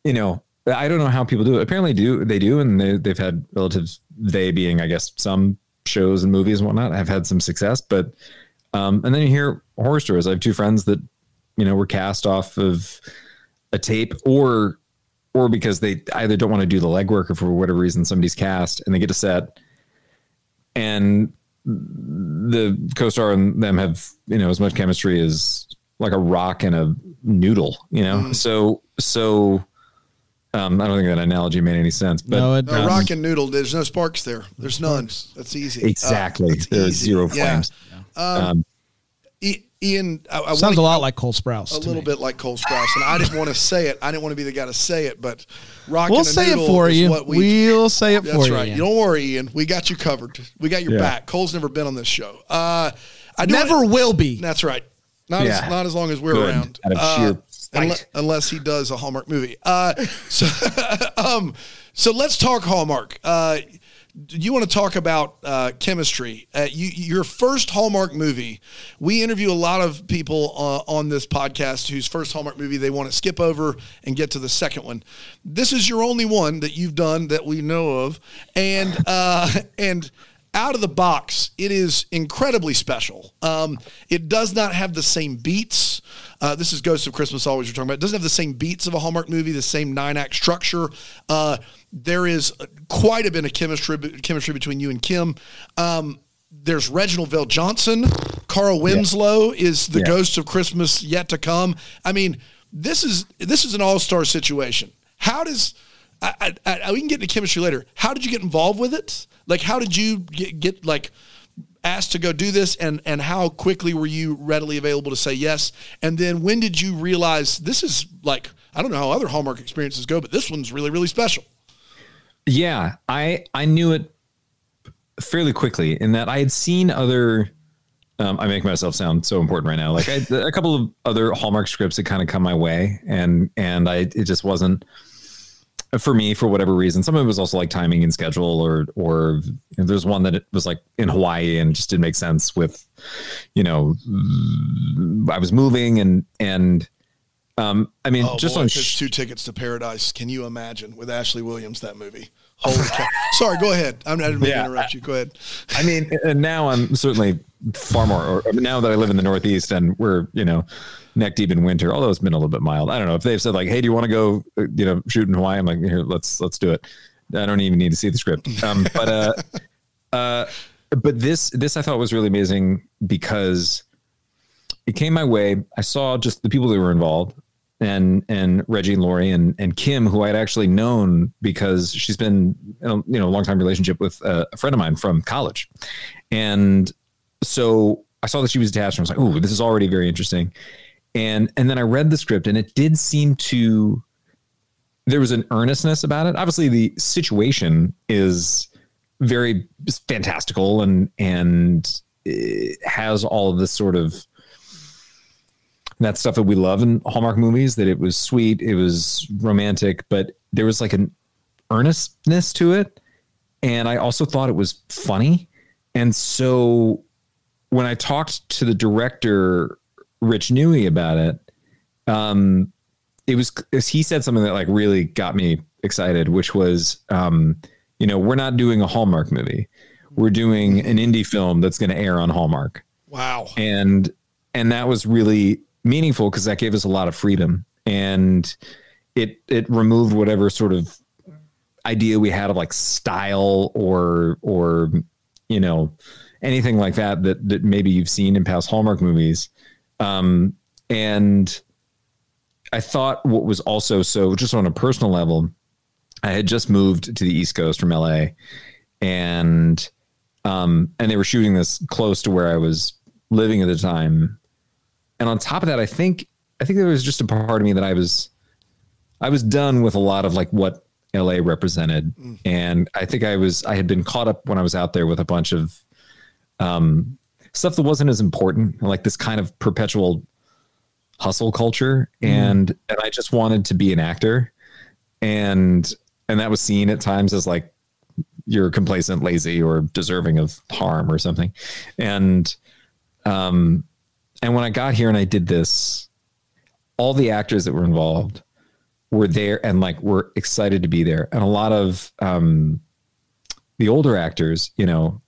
you know, I don't know how people do it. Apparently, do they do, and they they've had relatives. They being, I guess, some shows and movies and whatnot have had some success, but um, and then you hear horror stories. I have two friends that, you know, were cast off of a tape, or or because they either don't want to do the legwork, or for whatever reason somebody's cast and they get a set, and the co-star and them have you know as much chemistry as like a rock and a noodle you know so so um i don't think that analogy made any sense but no it No, doesn't. rock and noodle, there's no sparks there. There's none. That's easy. Uh, exactly that's there's easy. zero Yeah. flames um, I- Ian, I, I sounds a lot like cole sprouse a to little me. bit like Cole Sprouse, and I didn't want to say it. I didn't want to be the guy to say it, but rock we'll a say it for is you What we, we'll say it that's for you right. Ian. You don't worry, Ian. We got you covered. We got your Yeah. back. Cole's never been on this show. Uh, I never wanna- will be That's right. Not Yeah. as not as long as we're Good. around. Uh, sheer spite. unle- unless he does a Hallmark movie. Uh, so, um, so let's talk Hallmark. You want to talk about uh, chemistry? Uh, you, your first Hallmark movie. We interview a lot of people uh, on this podcast whose first Hallmark movie they want to skip over and get to the second one. This is your only one that you've done that we know of, and uh, and out of the box, it is incredibly special. Um, it does not have the same beats. Uh, this is Ghosts of Christmas Always we're talking about. It doesn't have the same beats of a Hallmark movie, the same nine act structure. Uh, there is quite a bit of chemistry chemistry between you and Kim. Um, there's Reginald VelJohnson. Carl Winslow is the Yeah. Ghost of Christmas yet to come. I mean, this is this is an all star situation. How does I, I, I, we can get into chemistry later. How did you get involved with it? Like, how did you get, get like asked to go do this, and and how quickly were you readily available to say yes? And then when did you realize this is like I don't know how other Hallmark experiences go, but this one's really really special. yeah i i knew it fairly quickly in that i had seen other um, I make myself sound so important right now. Like I, a couple of other Hallmark scripts that kind of come my way, and and I it just wasn't for me for whatever reason. Some of it was also like timing and schedule, or or there's one that was like in Hawaii and just didn't make sense with, you know, I was moving and and um, I mean, Oh, just boy, on sh- two tickets to paradise. Can you imagine with Ashley Williams that movie? Holy cow! Sorry, go ahead. I'm not going Yeah, to interrupt you. Go ahead. I mean, and now I'm certainly far more. Or now that I live in the Northeast and we're you know neck deep in winter, although it's been a little bit mild. I don't know if they've said like, "Hey, do you want to go uh, you know shoot in Hawaii?" I'm like, "Here, let's let's do it." I don't even need to see the script. Um, but uh, uh, but this this I thought was really amazing because it came my way. I saw just the people that were involved. And and Reggie and Lori and and Kim, who I had actually known because she's been in a, you know a long time relationship with uh, a friend of mine from college, and so I saw that she was attached and I was like, oh, this is already very interesting. And and then I read the script and it did seem to there was an earnestness about it. Obviously the situation is very fantastical and and has all of this sort of that stuff that we love in Hallmark movies that it was sweet, it was romantic, but there was like an earnestness to it and I also thought it was funny. And so when I talked to the director, Rich Newey, about it, um, it was he said something that like really got me excited, which was, um, you know, we're not doing a Hallmark movie, we're doing an indie film that's going to air on Hallmark, Wow. and and that was really meaningful because that gave us a lot of freedom, and it it removed whatever sort of idea we had of like style or or you know anything like that that that maybe you've seen in past Hallmark movies. Um, and I thought what was also so just on a personal level, I had just moved to the East Coast from LA, and um, and they were shooting this close to where I was living at the time. And on top of that, I think I think there was just a part of me that I was I was done with a lot of like what LA represented. And I think I was, I had been caught up when I was out there with a bunch of um, stuff that wasn't as important, like this kind of perpetual hustle culture. And, and I just wanted to be an actor. And, and that was seen at times as like, you're complacent, lazy, or deserving of harm or something. And, um, and when I got here and I did this, all the actors that were involved were there and like were excited to be there. And a lot of um, the older actors, you know,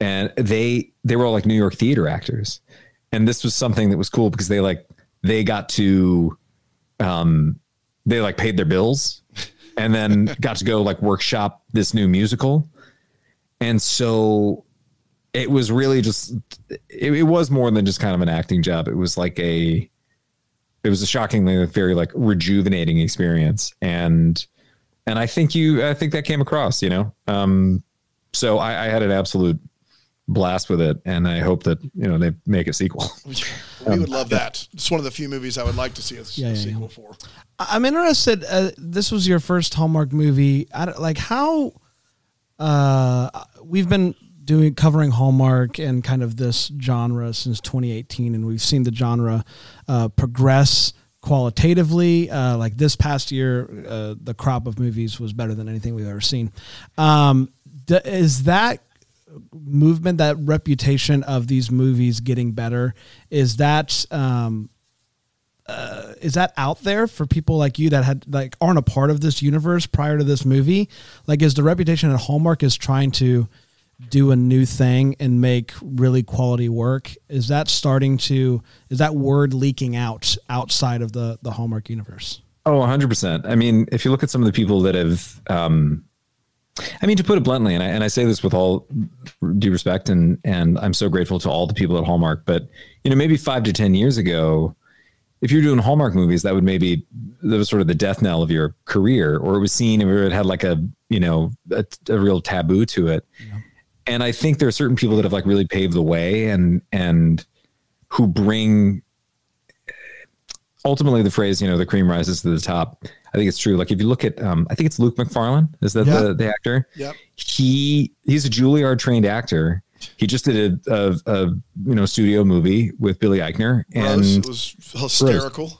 and they they were all like New York theater actors, and this was something that was cool because they like they got to um, they like paid their bills and then got to go like workshop this new musical, and so it was really just it, it was more than just kind of an acting job. It was like a it was a shockingly very like rejuvenating experience. And and i think you i think that came across you know? Um so i, I had an absolute blast with it and i hope that you know they make a sequel We would love that. It's one of the few movies I would like to see a, Yeah, a yeah, sequel yeah. for. I'm interested. Uh, this was your first Hallmark movie. I don't, like how uh, we've been doing covering Hallmark and kind of this genre since 2018, and we've seen the genre uh, progress qualitatively. Uh, like this past year, uh, the crop of movies was better than anything we've ever seen. Um, d- is that movement, that reputation of these movies getting better, is that um, is that out there for people like you that had like aren't a part of this universe prior to this movie? Like, is the reputation at Hallmark is trying to do a new thing and make really quality work? Is that starting to is that word leaking out outside of the the Hallmark universe? oh 100% i mean if you look at some of the people that have um I mean, to put it bluntly, and I, and I say this with all due respect, and and I'm so grateful to all the people at Hallmark. But you know, maybe five to ten years ago, if you're doing Hallmark movies, that would maybe that was sort of the death knell of your career, or it was seen, or it had like a you know a, a real taboo to it. And I think there are certain people that have like really paved the way, and and who bring ultimately the phrase, you know, the cream rises to the top. I think it's true. Like if you look at, um, I think it's Luke Macfarlane. Is that Yeah. the, the actor? Yep. He he's a Juilliard trained actor. He just did a, a, a you know studio movie with Billy Eichner, Bros, and it was hysterical.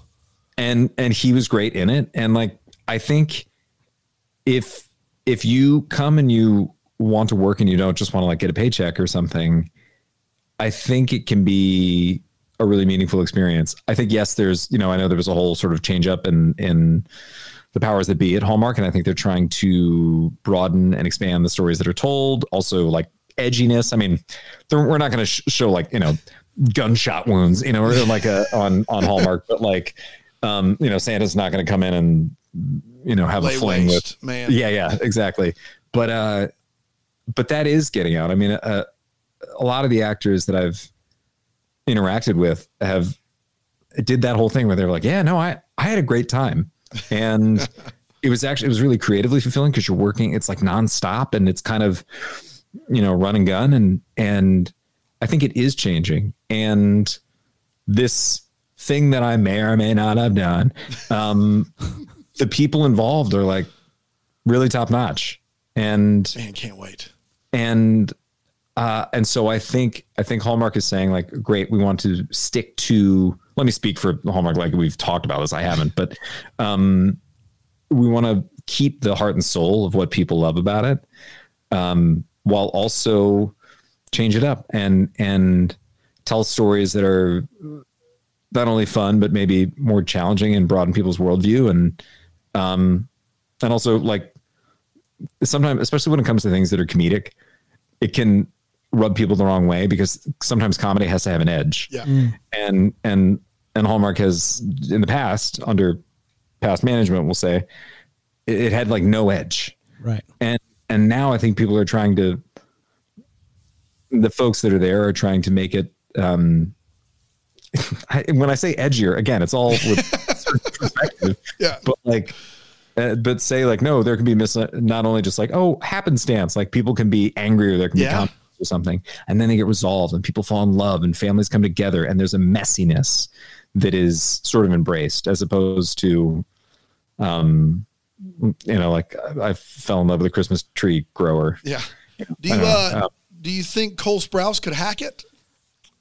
and and he was great in it. And like I think if if you come and you want to work and you don't just want to like get a paycheck or something, I think it can be a really meaningful experience. I think yes, there's you know I know there was a whole sort of change up in in the powers that be at Hallmark, and I think they're trying to broaden and expand the stories that are told. Also, like edginess. I mean, we're not going to sh- show like you know gunshot wounds, you know, or like a on on Hallmark, but like um, you know, Santa's not going to come in and you know have Lay a fling waste, with man. Yeah, yeah, exactly. But uh, but that is getting out. I mean, uh, a lot of the actors that I've interacted with have did that whole thing where they were like, yeah, no, I I had a great time, and it was actually it was really creatively fulfilling because you're working. It's like nonstop, and it's kind of you know run and gun, and and I think it is changing, and this thing that I may or may not have done, um, the people involved are like really top notch, and Man, can't wait. and uh, and so I think I think Hallmark is saying like, great, we want to stick to. Let me speak for Hallmark, like we've talked about this. I haven't, but um, we want to keep the heart and soul of what people love about it, um, while also change it up and and tell stories that are not only fun but maybe more challenging and broaden people's worldview and um, and also like sometimes, especially when it comes to things that are comedic, it can rub people the wrong way because sometimes comedy has to have an edge. Yeah. And and and Hallmark has in the past, under past management, we'll say, it, it had like no edge. Right. And and now I think people are trying to the folks that are there are trying to make it um I, when I say edgier, again, it's all with perspective Yeah. but like uh, but say like no there can be mis not only just like oh happenstance like people can be angry or there can Yeah. be conflict or something and then they get resolved and people fall in love and families come together and there's a messiness that is sort of embraced as opposed to um you know like I, I fell in love with a christmas tree grower Yeah. Do you I don't uh, do you think Cole Sprouse could hack it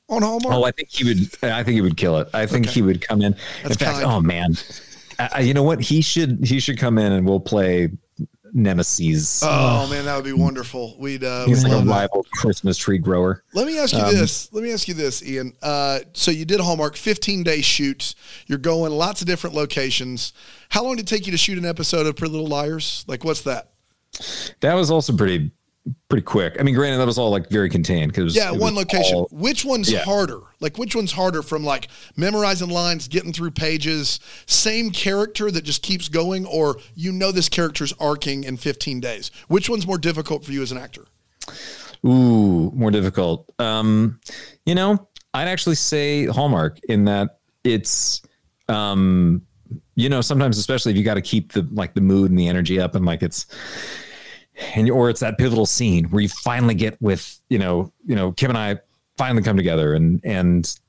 on Hallmark? Oh, I think he would. I think he would kill it. I think Okay. he would come in. That's in fact, kind. oh man, uh, you know what? He should. He should come in and we'll play Nemesis. Oh man, that would be wonderful. We'd uh, He's we'd like a that. rival Christmas tree grower. Let me ask you Um, this. Let me ask you this, Ian. Uh, so you did Hallmark 15 day shoots. You're going lots of different locations. How long did it take you to shoot an episode of Pretty Little Liars? Like, what's that? That was also pretty pretty quick. I mean, granted, that was all like very contained because Yeah, one location. which one's Yeah. harder? Like, which one's harder from like memorizing lines, getting through pages, same character that just keeps going, or you know this character's arcing in 15 days? Which one's more difficult for you as an actor? Ooh, more difficult. Um, you know, I'd actually say Hallmark in that it's um you know, sometimes especially if you got to keep the like the mood and the energy up and like it's and or it's that pivotal scene where you finally get with, you know, you know, Kim and I finally come together and and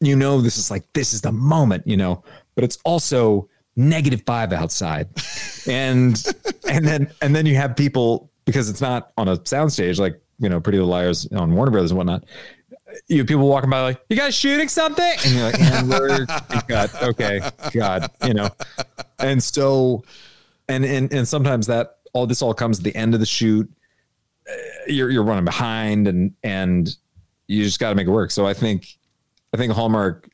you know this is like this is the moment, you know, but it's also negative five outside. And and then and then you have people because it's not on a soundstage like, you know, Pretty Little Liars on Warner Brothers and whatnot. You have people walking by like, you guys shooting something? And you're like, and we're God, okay, God, you know. And so and and and sometimes that all this all comes at the end of the shoot. Uh, You're you're running behind and and you just got to make it work. So I think I think Hallmark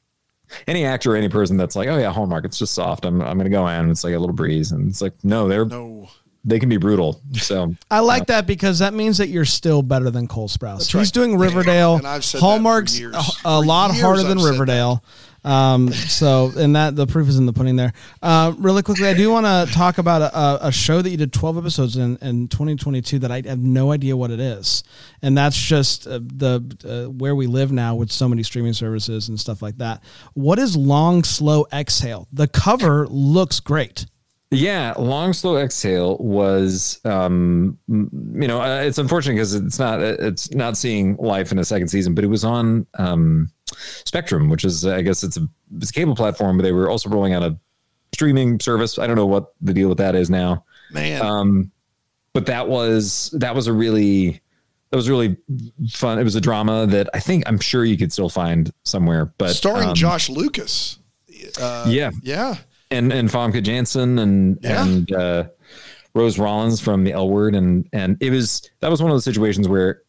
any actor or any person that's like, oh yeah, Hallmark, it's just soft. I'm I'm gonna go in. It's like a little breeze, and it's like no, they're No. they can be brutal. So I like that because that means that you're still better than Cole Sprouse. He's right. doing Riverdale. And I've said that for Hallmark's years. a, a For lot years harder I've than said Riverdale. Um, so, and that the proof is in the pudding there. Uh, really quickly, I do want to talk about a, a show that you did 12 episodes in in 2022 that I have no idea what it is, and that's just uh, the uh, where we live now with so many streaming services and stuff like that. What is Long Slow Exhale? The cover looks great. yeah, long slow exhale was um you know uh, it's unfortunate because it's not it's not seeing life in a second season, but it was on um Spectrum, which is I guess it's a it's a cable platform, but they were also rolling out a streaming service. I don't know what the deal with that is now. Man. Um, but that was that was a really that was really fun. It was a drama that I think I'm sure you could still find somewhere. But Starring um, Josh Lucas. Uh, yeah, Yeah. and and Famke Janssen and Yeah. and uh, Rose Rollins from the L Word, and and it was that was one of those situations where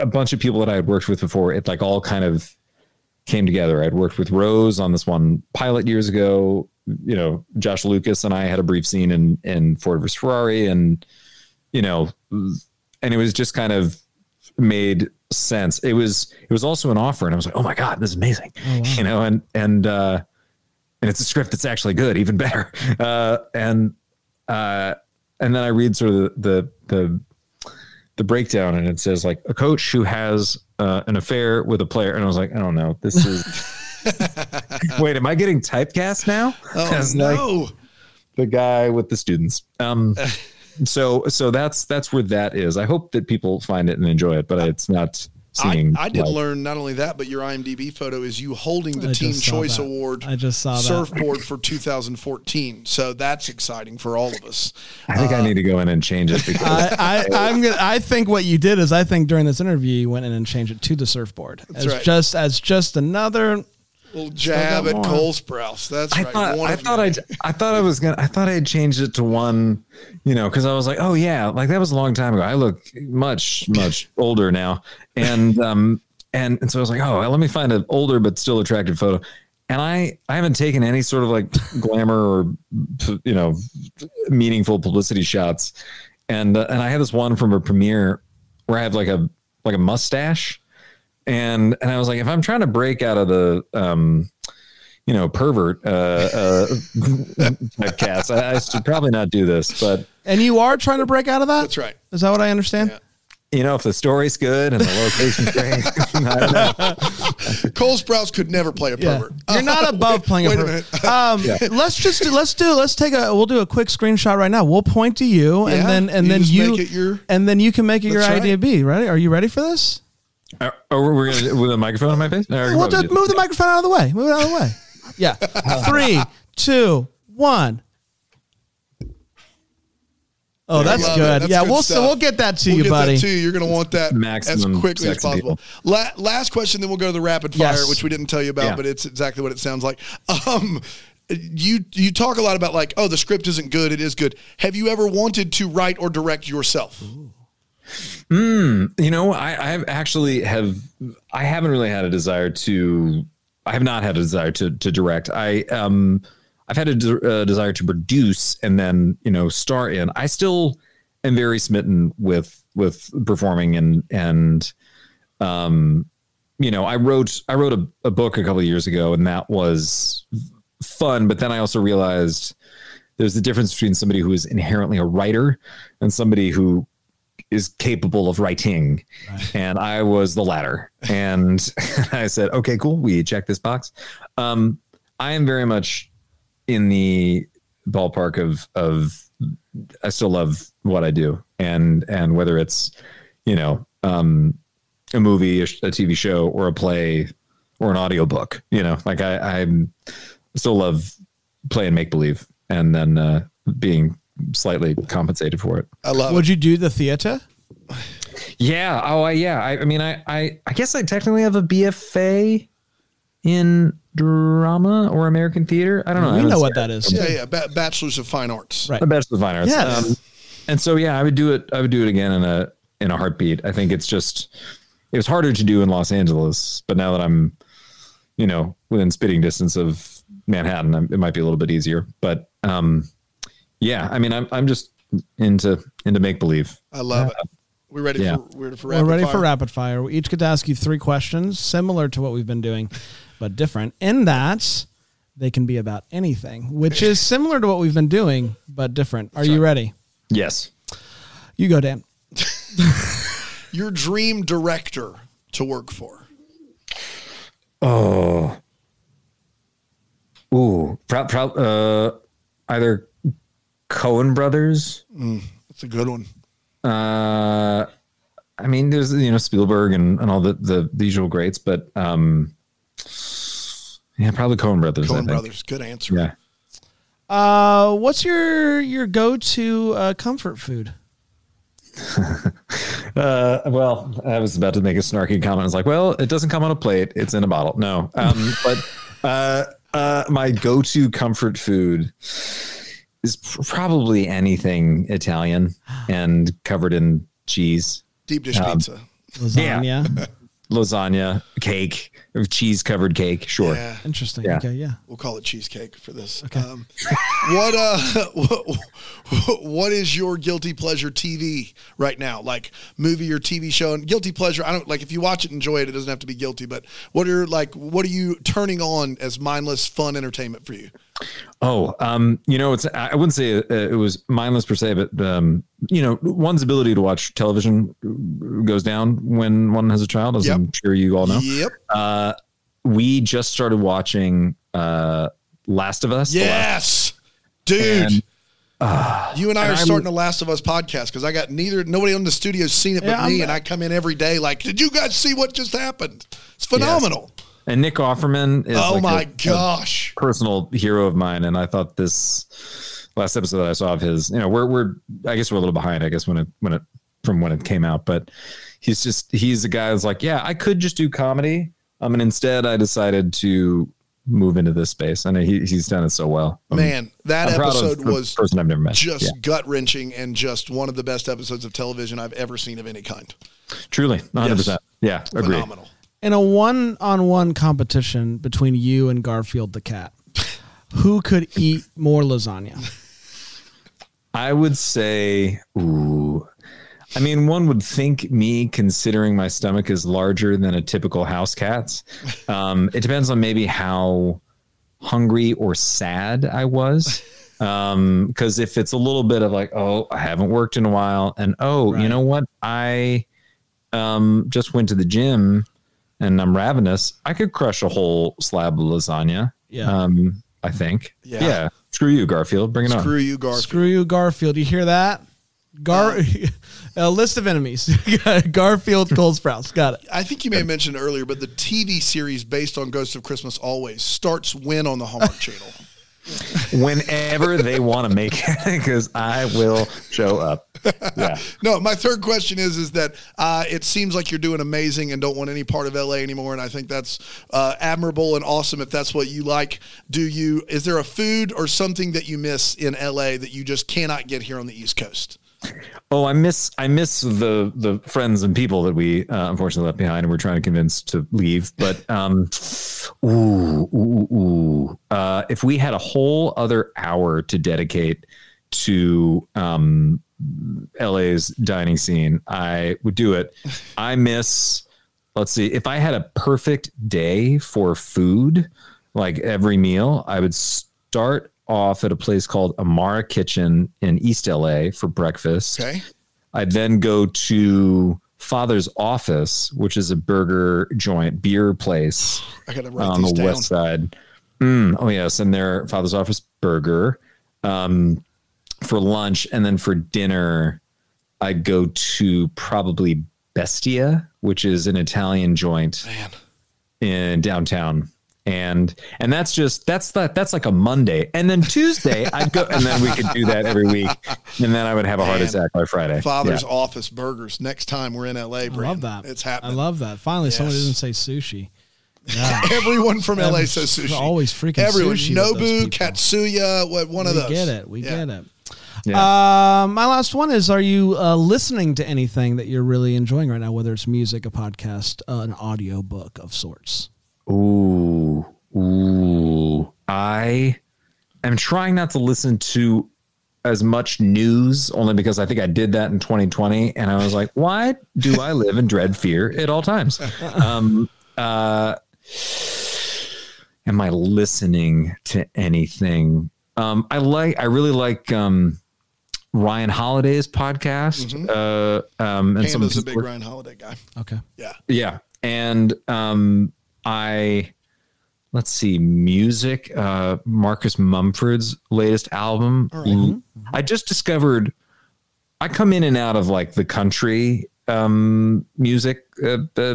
a bunch of people that I had worked with before, it like all kind of came together. I'd worked with Rose on this one pilot years ago. You know, Josh Lucas and I had a brief scene in in Ford vs Ferrari, and you know, and it was just kind of made sense. It was it was also an offer, and I was like, oh my god, this is amazing, you know, and and uh, and it's a script that's actually good, even better. Uh, and uh, and then I read sort of the the the, the breakdown, and it says like a coach who has uh, an affair with a player, and I was like, I don't know, this is. Wait, am I getting typecast now? Oh As, like, no! the guy with the students. Um, so so that's that's where that is. I hope that people find it and enjoy it, but it's not seeing. I did like- learn not only that, but your IMDb photo is you holding the I Teen Choice that. Award I just saw that. surfboard for 2014. So that's exciting for all of us. I think I uh, need to go in and change it because I, I, I'm gonna. I think what you did is, I think during this interview, you went in and changed it to the surfboard as right. just as just another. Little jab at more. Cole Sprouse. That's I right. thought One I thought. I I thought I was gonna I thought I had changed it to one, you know, because I was like, oh yeah, like that was a long time ago. I look much much older now, and um and and so I was like, oh, well, let me find an older but still attractive photo. And I I haven't taken any sort of like glamour or you know meaningful publicity shots, and uh, and I had this one from a premiere where I have like a like a mustache, and and I was like, if I'm trying to break out of the um you know, pervert uh, uh, typecast. I, I should probably not do this, but And you are trying to break out of that. That's right. Is that what I understand? Yeah. you know, if the story's good and the location's great, I don't know. Cole Sprouse could never play a Yeah. pervert. You're not above playing Wait a a pervert. minute. Um, let's just do, let's do let's take a we'll do a quick screenshot right now. We'll point to you Yeah, and then and you then you your- and then you can make it your That's right. idea B. Ready? Are you ready for this? Are, are we gonna with a microphone on my face? Or We'll just move the microphone out of the way. Move it out of the way. Yeah. Three, two, one. Oh, that's good. That's yeah, good we'll stuff. we'll get that to We'll you, get buddy. That too. You're going to want that Maximum as quickly as possible. La- last question, then we'll go to the rapid fire, Yes. which we didn't tell you about, Yeah. but it's exactly what it sounds like. Um, you you talk a lot about like, oh, the script isn't good. It is good. Have you ever wanted to write or direct yourself? You know, I, I actually have. I haven't really had a desire to. I have not had a desire to to direct. I um, I've had a de- uh, desire to produce and then you know star in. I still am very smitten with with performing and and um, you know, I wrote I wrote a, a book a couple of years ago, and that was fun. But then I also realized there's a difference between somebody who is inherently a writer and somebody who is capable of writing. And I was the latter. And I said, okay, cool. We check this box. Um, I am very much in the ballpark of, of, I still love what I do. And, and whether it's, you know, um, a movie, a, a TV show or a play or an audiobook, you know, like I, I'm still love playing make believe and then, uh, being slightly compensated for it. I love Would it. you do the theater? Yeah. Oh, I, yeah. I, I mean, I, I, I guess I technically have a BFA in drama or American theater. I don't know. I We haven't know what that is. Yeah, yeah. Ba- Bachelors of Fine Arts. Right. A Bachelor of Fine Arts. Yes. Um, and so, yeah, I would do it. I would do it again in a, in a heartbeat. I think it's just, it was harder to do in Los Angeles, but now that I'm, you know, within spitting distance of Manhattan, it might be a little bit easier, but, um, yeah, I mean, I'm, I'm just into, into make believe. I love it. We ready Yeah. for we're ready for We're rapid ready fire? for rapid fire. We each get to ask you three questions, similar to what we've been doing, but different. In that, they can be about anything, which is similar to what we've been doing, but different. Are you ready? Yes. You go, Dan. Your dream director to work for. Oh. Ooh, pro- pro- uh, either Coen brothers. That's a good one. Uh, I mean, there's you know Spielberg and, and all the, the the usual greats, but um, yeah, probably Coen brothers. I Coen think. Brothers. Good answer. Yeah. Uh, what's your your go to uh, comfort food? Uh, well, I was about to make a snarky comment. I was like, well, it doesn't come on a plate; it's in a bottle. No, um, but uh, uh, my go-to comfort food is probably anything Italian and covered in cheese. Deep dish Um, pizza. Lasagna. lasagna, cake, cheese covered cake. Sure. Yeah. Interesting. Yeah. Okay, yeah. We'll call it cheesecake for this. Um, what uh, what, what is your guilty pleasure TV right now? Like movie or TV show? And guilty pleasure, I don't like if you watch it, enjoy it. It doesn't have to be guilty. But what are like what are you turning on as mindless fun entertainment for you? Oh, um, you know, it's I wouldn't say uh, it was mindless per se, but um, you know, one's ability to watch television goes down when one has a child, as Yep. I'm sure you all know. Yep. Uh, we just started watching uh, Last of Us. the last- Yes, dude. And, you and I and are I'm- starting the Last of Us podcast because I got neither nobody on the studio's seen it but Yeah, me, I'm- and I come in every day like, did you guys see what just happened? It's phenomenal. and Nick Offerman is Oh like my a- gosh. a personal hero of mine, and I thought this last episode that I saw of his, you know, we're we're I guess we're a little behind, I guess when it when it from when it came out, but he's just he's a guy that's like, yeah, I could just do comedy, um, and instead I decided to move into this space, and he, he's done it so well. I'm- Man, that I'm episode was person I've never met. just Yeah, gut wrenching and just one of the best episodes of television I've ever seen of any kind. truly, 100. percent Yeah, agree. Phenomenal. In a one-on-one competition between you and Garfield the cat, who could eat more lasagna? I would say, ooh. I mean, one would think me, considering my stomach is larger than a typical house cat's. Um, it depends on maybe how hungry or sad I was. Because if it's a little bit of like, oh, I haven't worked in a while, and oh, you know what, I um, just went to the gym and I'm ravenous, I could crush a whole slab of lasagna. Yeah. Um, I think. Yeah. Yeah. Screw you, Garfield. Bring it on. Screw you, Garfield. Screw you, Garfield. You hear that? Gar, a list of enemies. Garfield, Cole Sprouse. Got it. I think you may have mentioned earlier, but the TV series based on Ghost of Christmas Always starts when on the Hallmark Channel. whenever they want to make it because I will show up. Yeah. No, my third question is is that uh, it seems like you're doing amazing and don't want any part of LA anymore, and I think that's uh, admirable and awesome if that's what you like. Do you? Is there a food or something that you miss in LA that you just cannot get here on the East Coast? Oh, I miss I miss the the friends and people that we uh, unfortunately left behind and we're trying to convince to leave. But um, ooh, ooh, ooh. Uh, if we had a whole other hour to dedicate to um, LA's dining scene, I would do it. I miss. Let's see. If I had a perfect day for food, like every meal, I would start off at a place called Amara Kitchen in East LA for breakfast. Okay. I'd then go to Father's Office, which is a burger joint beer place I got to write on the down. west side. Mm, oh yes, and their Father's Office burger um, for lunch, and then for dinner, I'd go to probably Bestia, which is an Italian joint Man, in downtown. And and that's just that's that that's like a Monday, and then Tuesday I'd go, and then we could do that every week, and then I would have a heart Man. attack by Friday. Father's Yeah. Office Burgers. Next time we're in LA, I love that. It's happening. I love that. Finally, someone Yes. didn't say sushi. Yeah. Everyone from LA Every- says sushi. always freaking Everyone. sushi with Nobu. Katsuya, what one of those. we get it. We Yeah. get it. Yeah. Um, my last one is: Are you uh, listening to anything that you're really enjoying right now? Whether it's music, a podcast, uh, an audio book of sorts. Ooh, ooh. I am trying not to listen to as much news only because I think I did that in 2020 and I was like, why do I live in dread fear at all times? Um, uh, am I listening to anything? Um, I like, I really like, um, Ryan Holiday's podcast. Uh, um, and some Panda's a people- big Ryan Holiday guy. Okay. Yeah. yeah. And um I let's see, music, uh Marcus Mumford's latest album. I just discovered I come in and out of like the country um music uh, uh,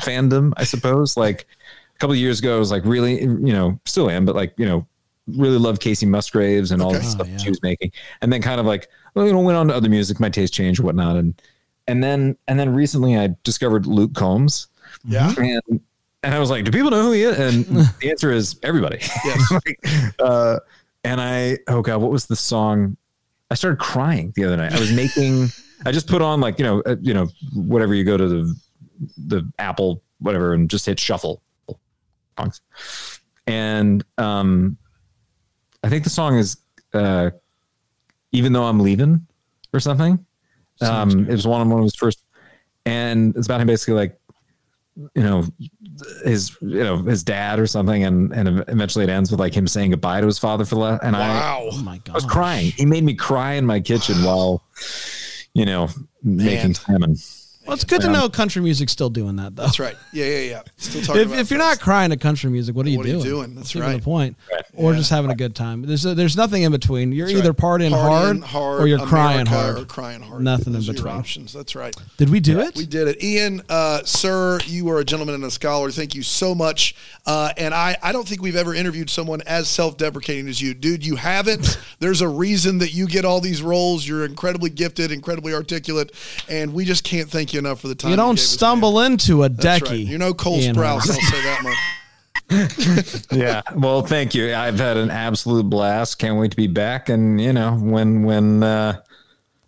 fandom, I suppose. like a couple of years ago I was like really, you know, still am, but like, you know, really love Kacey Musgraves and all the Okay. stuff Oh, yeah. she was making. And then kind of like, well, you know, went on to other music, my taste changed and whatnot. And and then and then recently I discovered Luke Combs Yeah. and and I was like, do people know who he is? And the answer is everybody. Yes. like, uh, and I oh god, what was the song? I started crying the other night. I was making. I just put on like you know uh, you know whatever you go to the the Apple whatever and just hit shuffle songs, and um, I think the song is uh, even though I'm leaving or something. Um, it was one of one of his first, and it's about him basically like you know his you know his dad or something and and eventually it ends with like him saying goodbye to his father for the last and I, Oh my I was crying. He made me cry in my kitchen while you know making salmon Well, it's good to know country music's still doing that though. That's right. Yeah, yeah, yeah. Still talking If, about if you're not crying to country music, what are you What are you doing? doing? That's right. the point. Or just having a good time. There's there's nothing in between. You're That's either partying, Partying hard, or you're crying hard. or crying hard. Nothing Those in are your between. options. That's right. Did we do it? We did it. Ian, uh, sir, you are a gentleman and a scholar. Thank you so much. Uh, and I, I don't think we've ever interviewed someone as self deprecating as you. Dude, you haven't. There's a reason that you get all these roles. You're incredibly gifted, incredibly articulate, and we just can't thank you enough for the time you don't gave stumble man. into a decky. right. You're no Cole Ian Sprouse, Holmes. I'll say that much. yeah well thank you i've had an absolute blast can't wait to be back and you know when when uh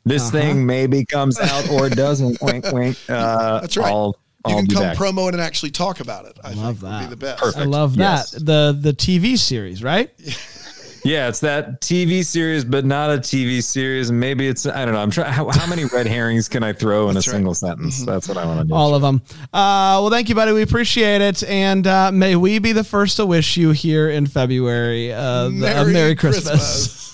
this thing maybe comes out or doesn't wink wink uh That's right. I'll, You I'll can come back. promo it and actually talk about it. I Love think would be that. the best. Perfect. I love Yes. that. The the TV series, right? Yeah, it's that TV series, but not a TV series. Maybe it's I don't know. I'm trying. How, how many red herrings can I throw in a right. single sentence? That's what I want to do. All of them. Uh, well, thank you, buddy. We appreciate it, and uh, may we be the first to wish you here in February uh, the- a Merry Christmas.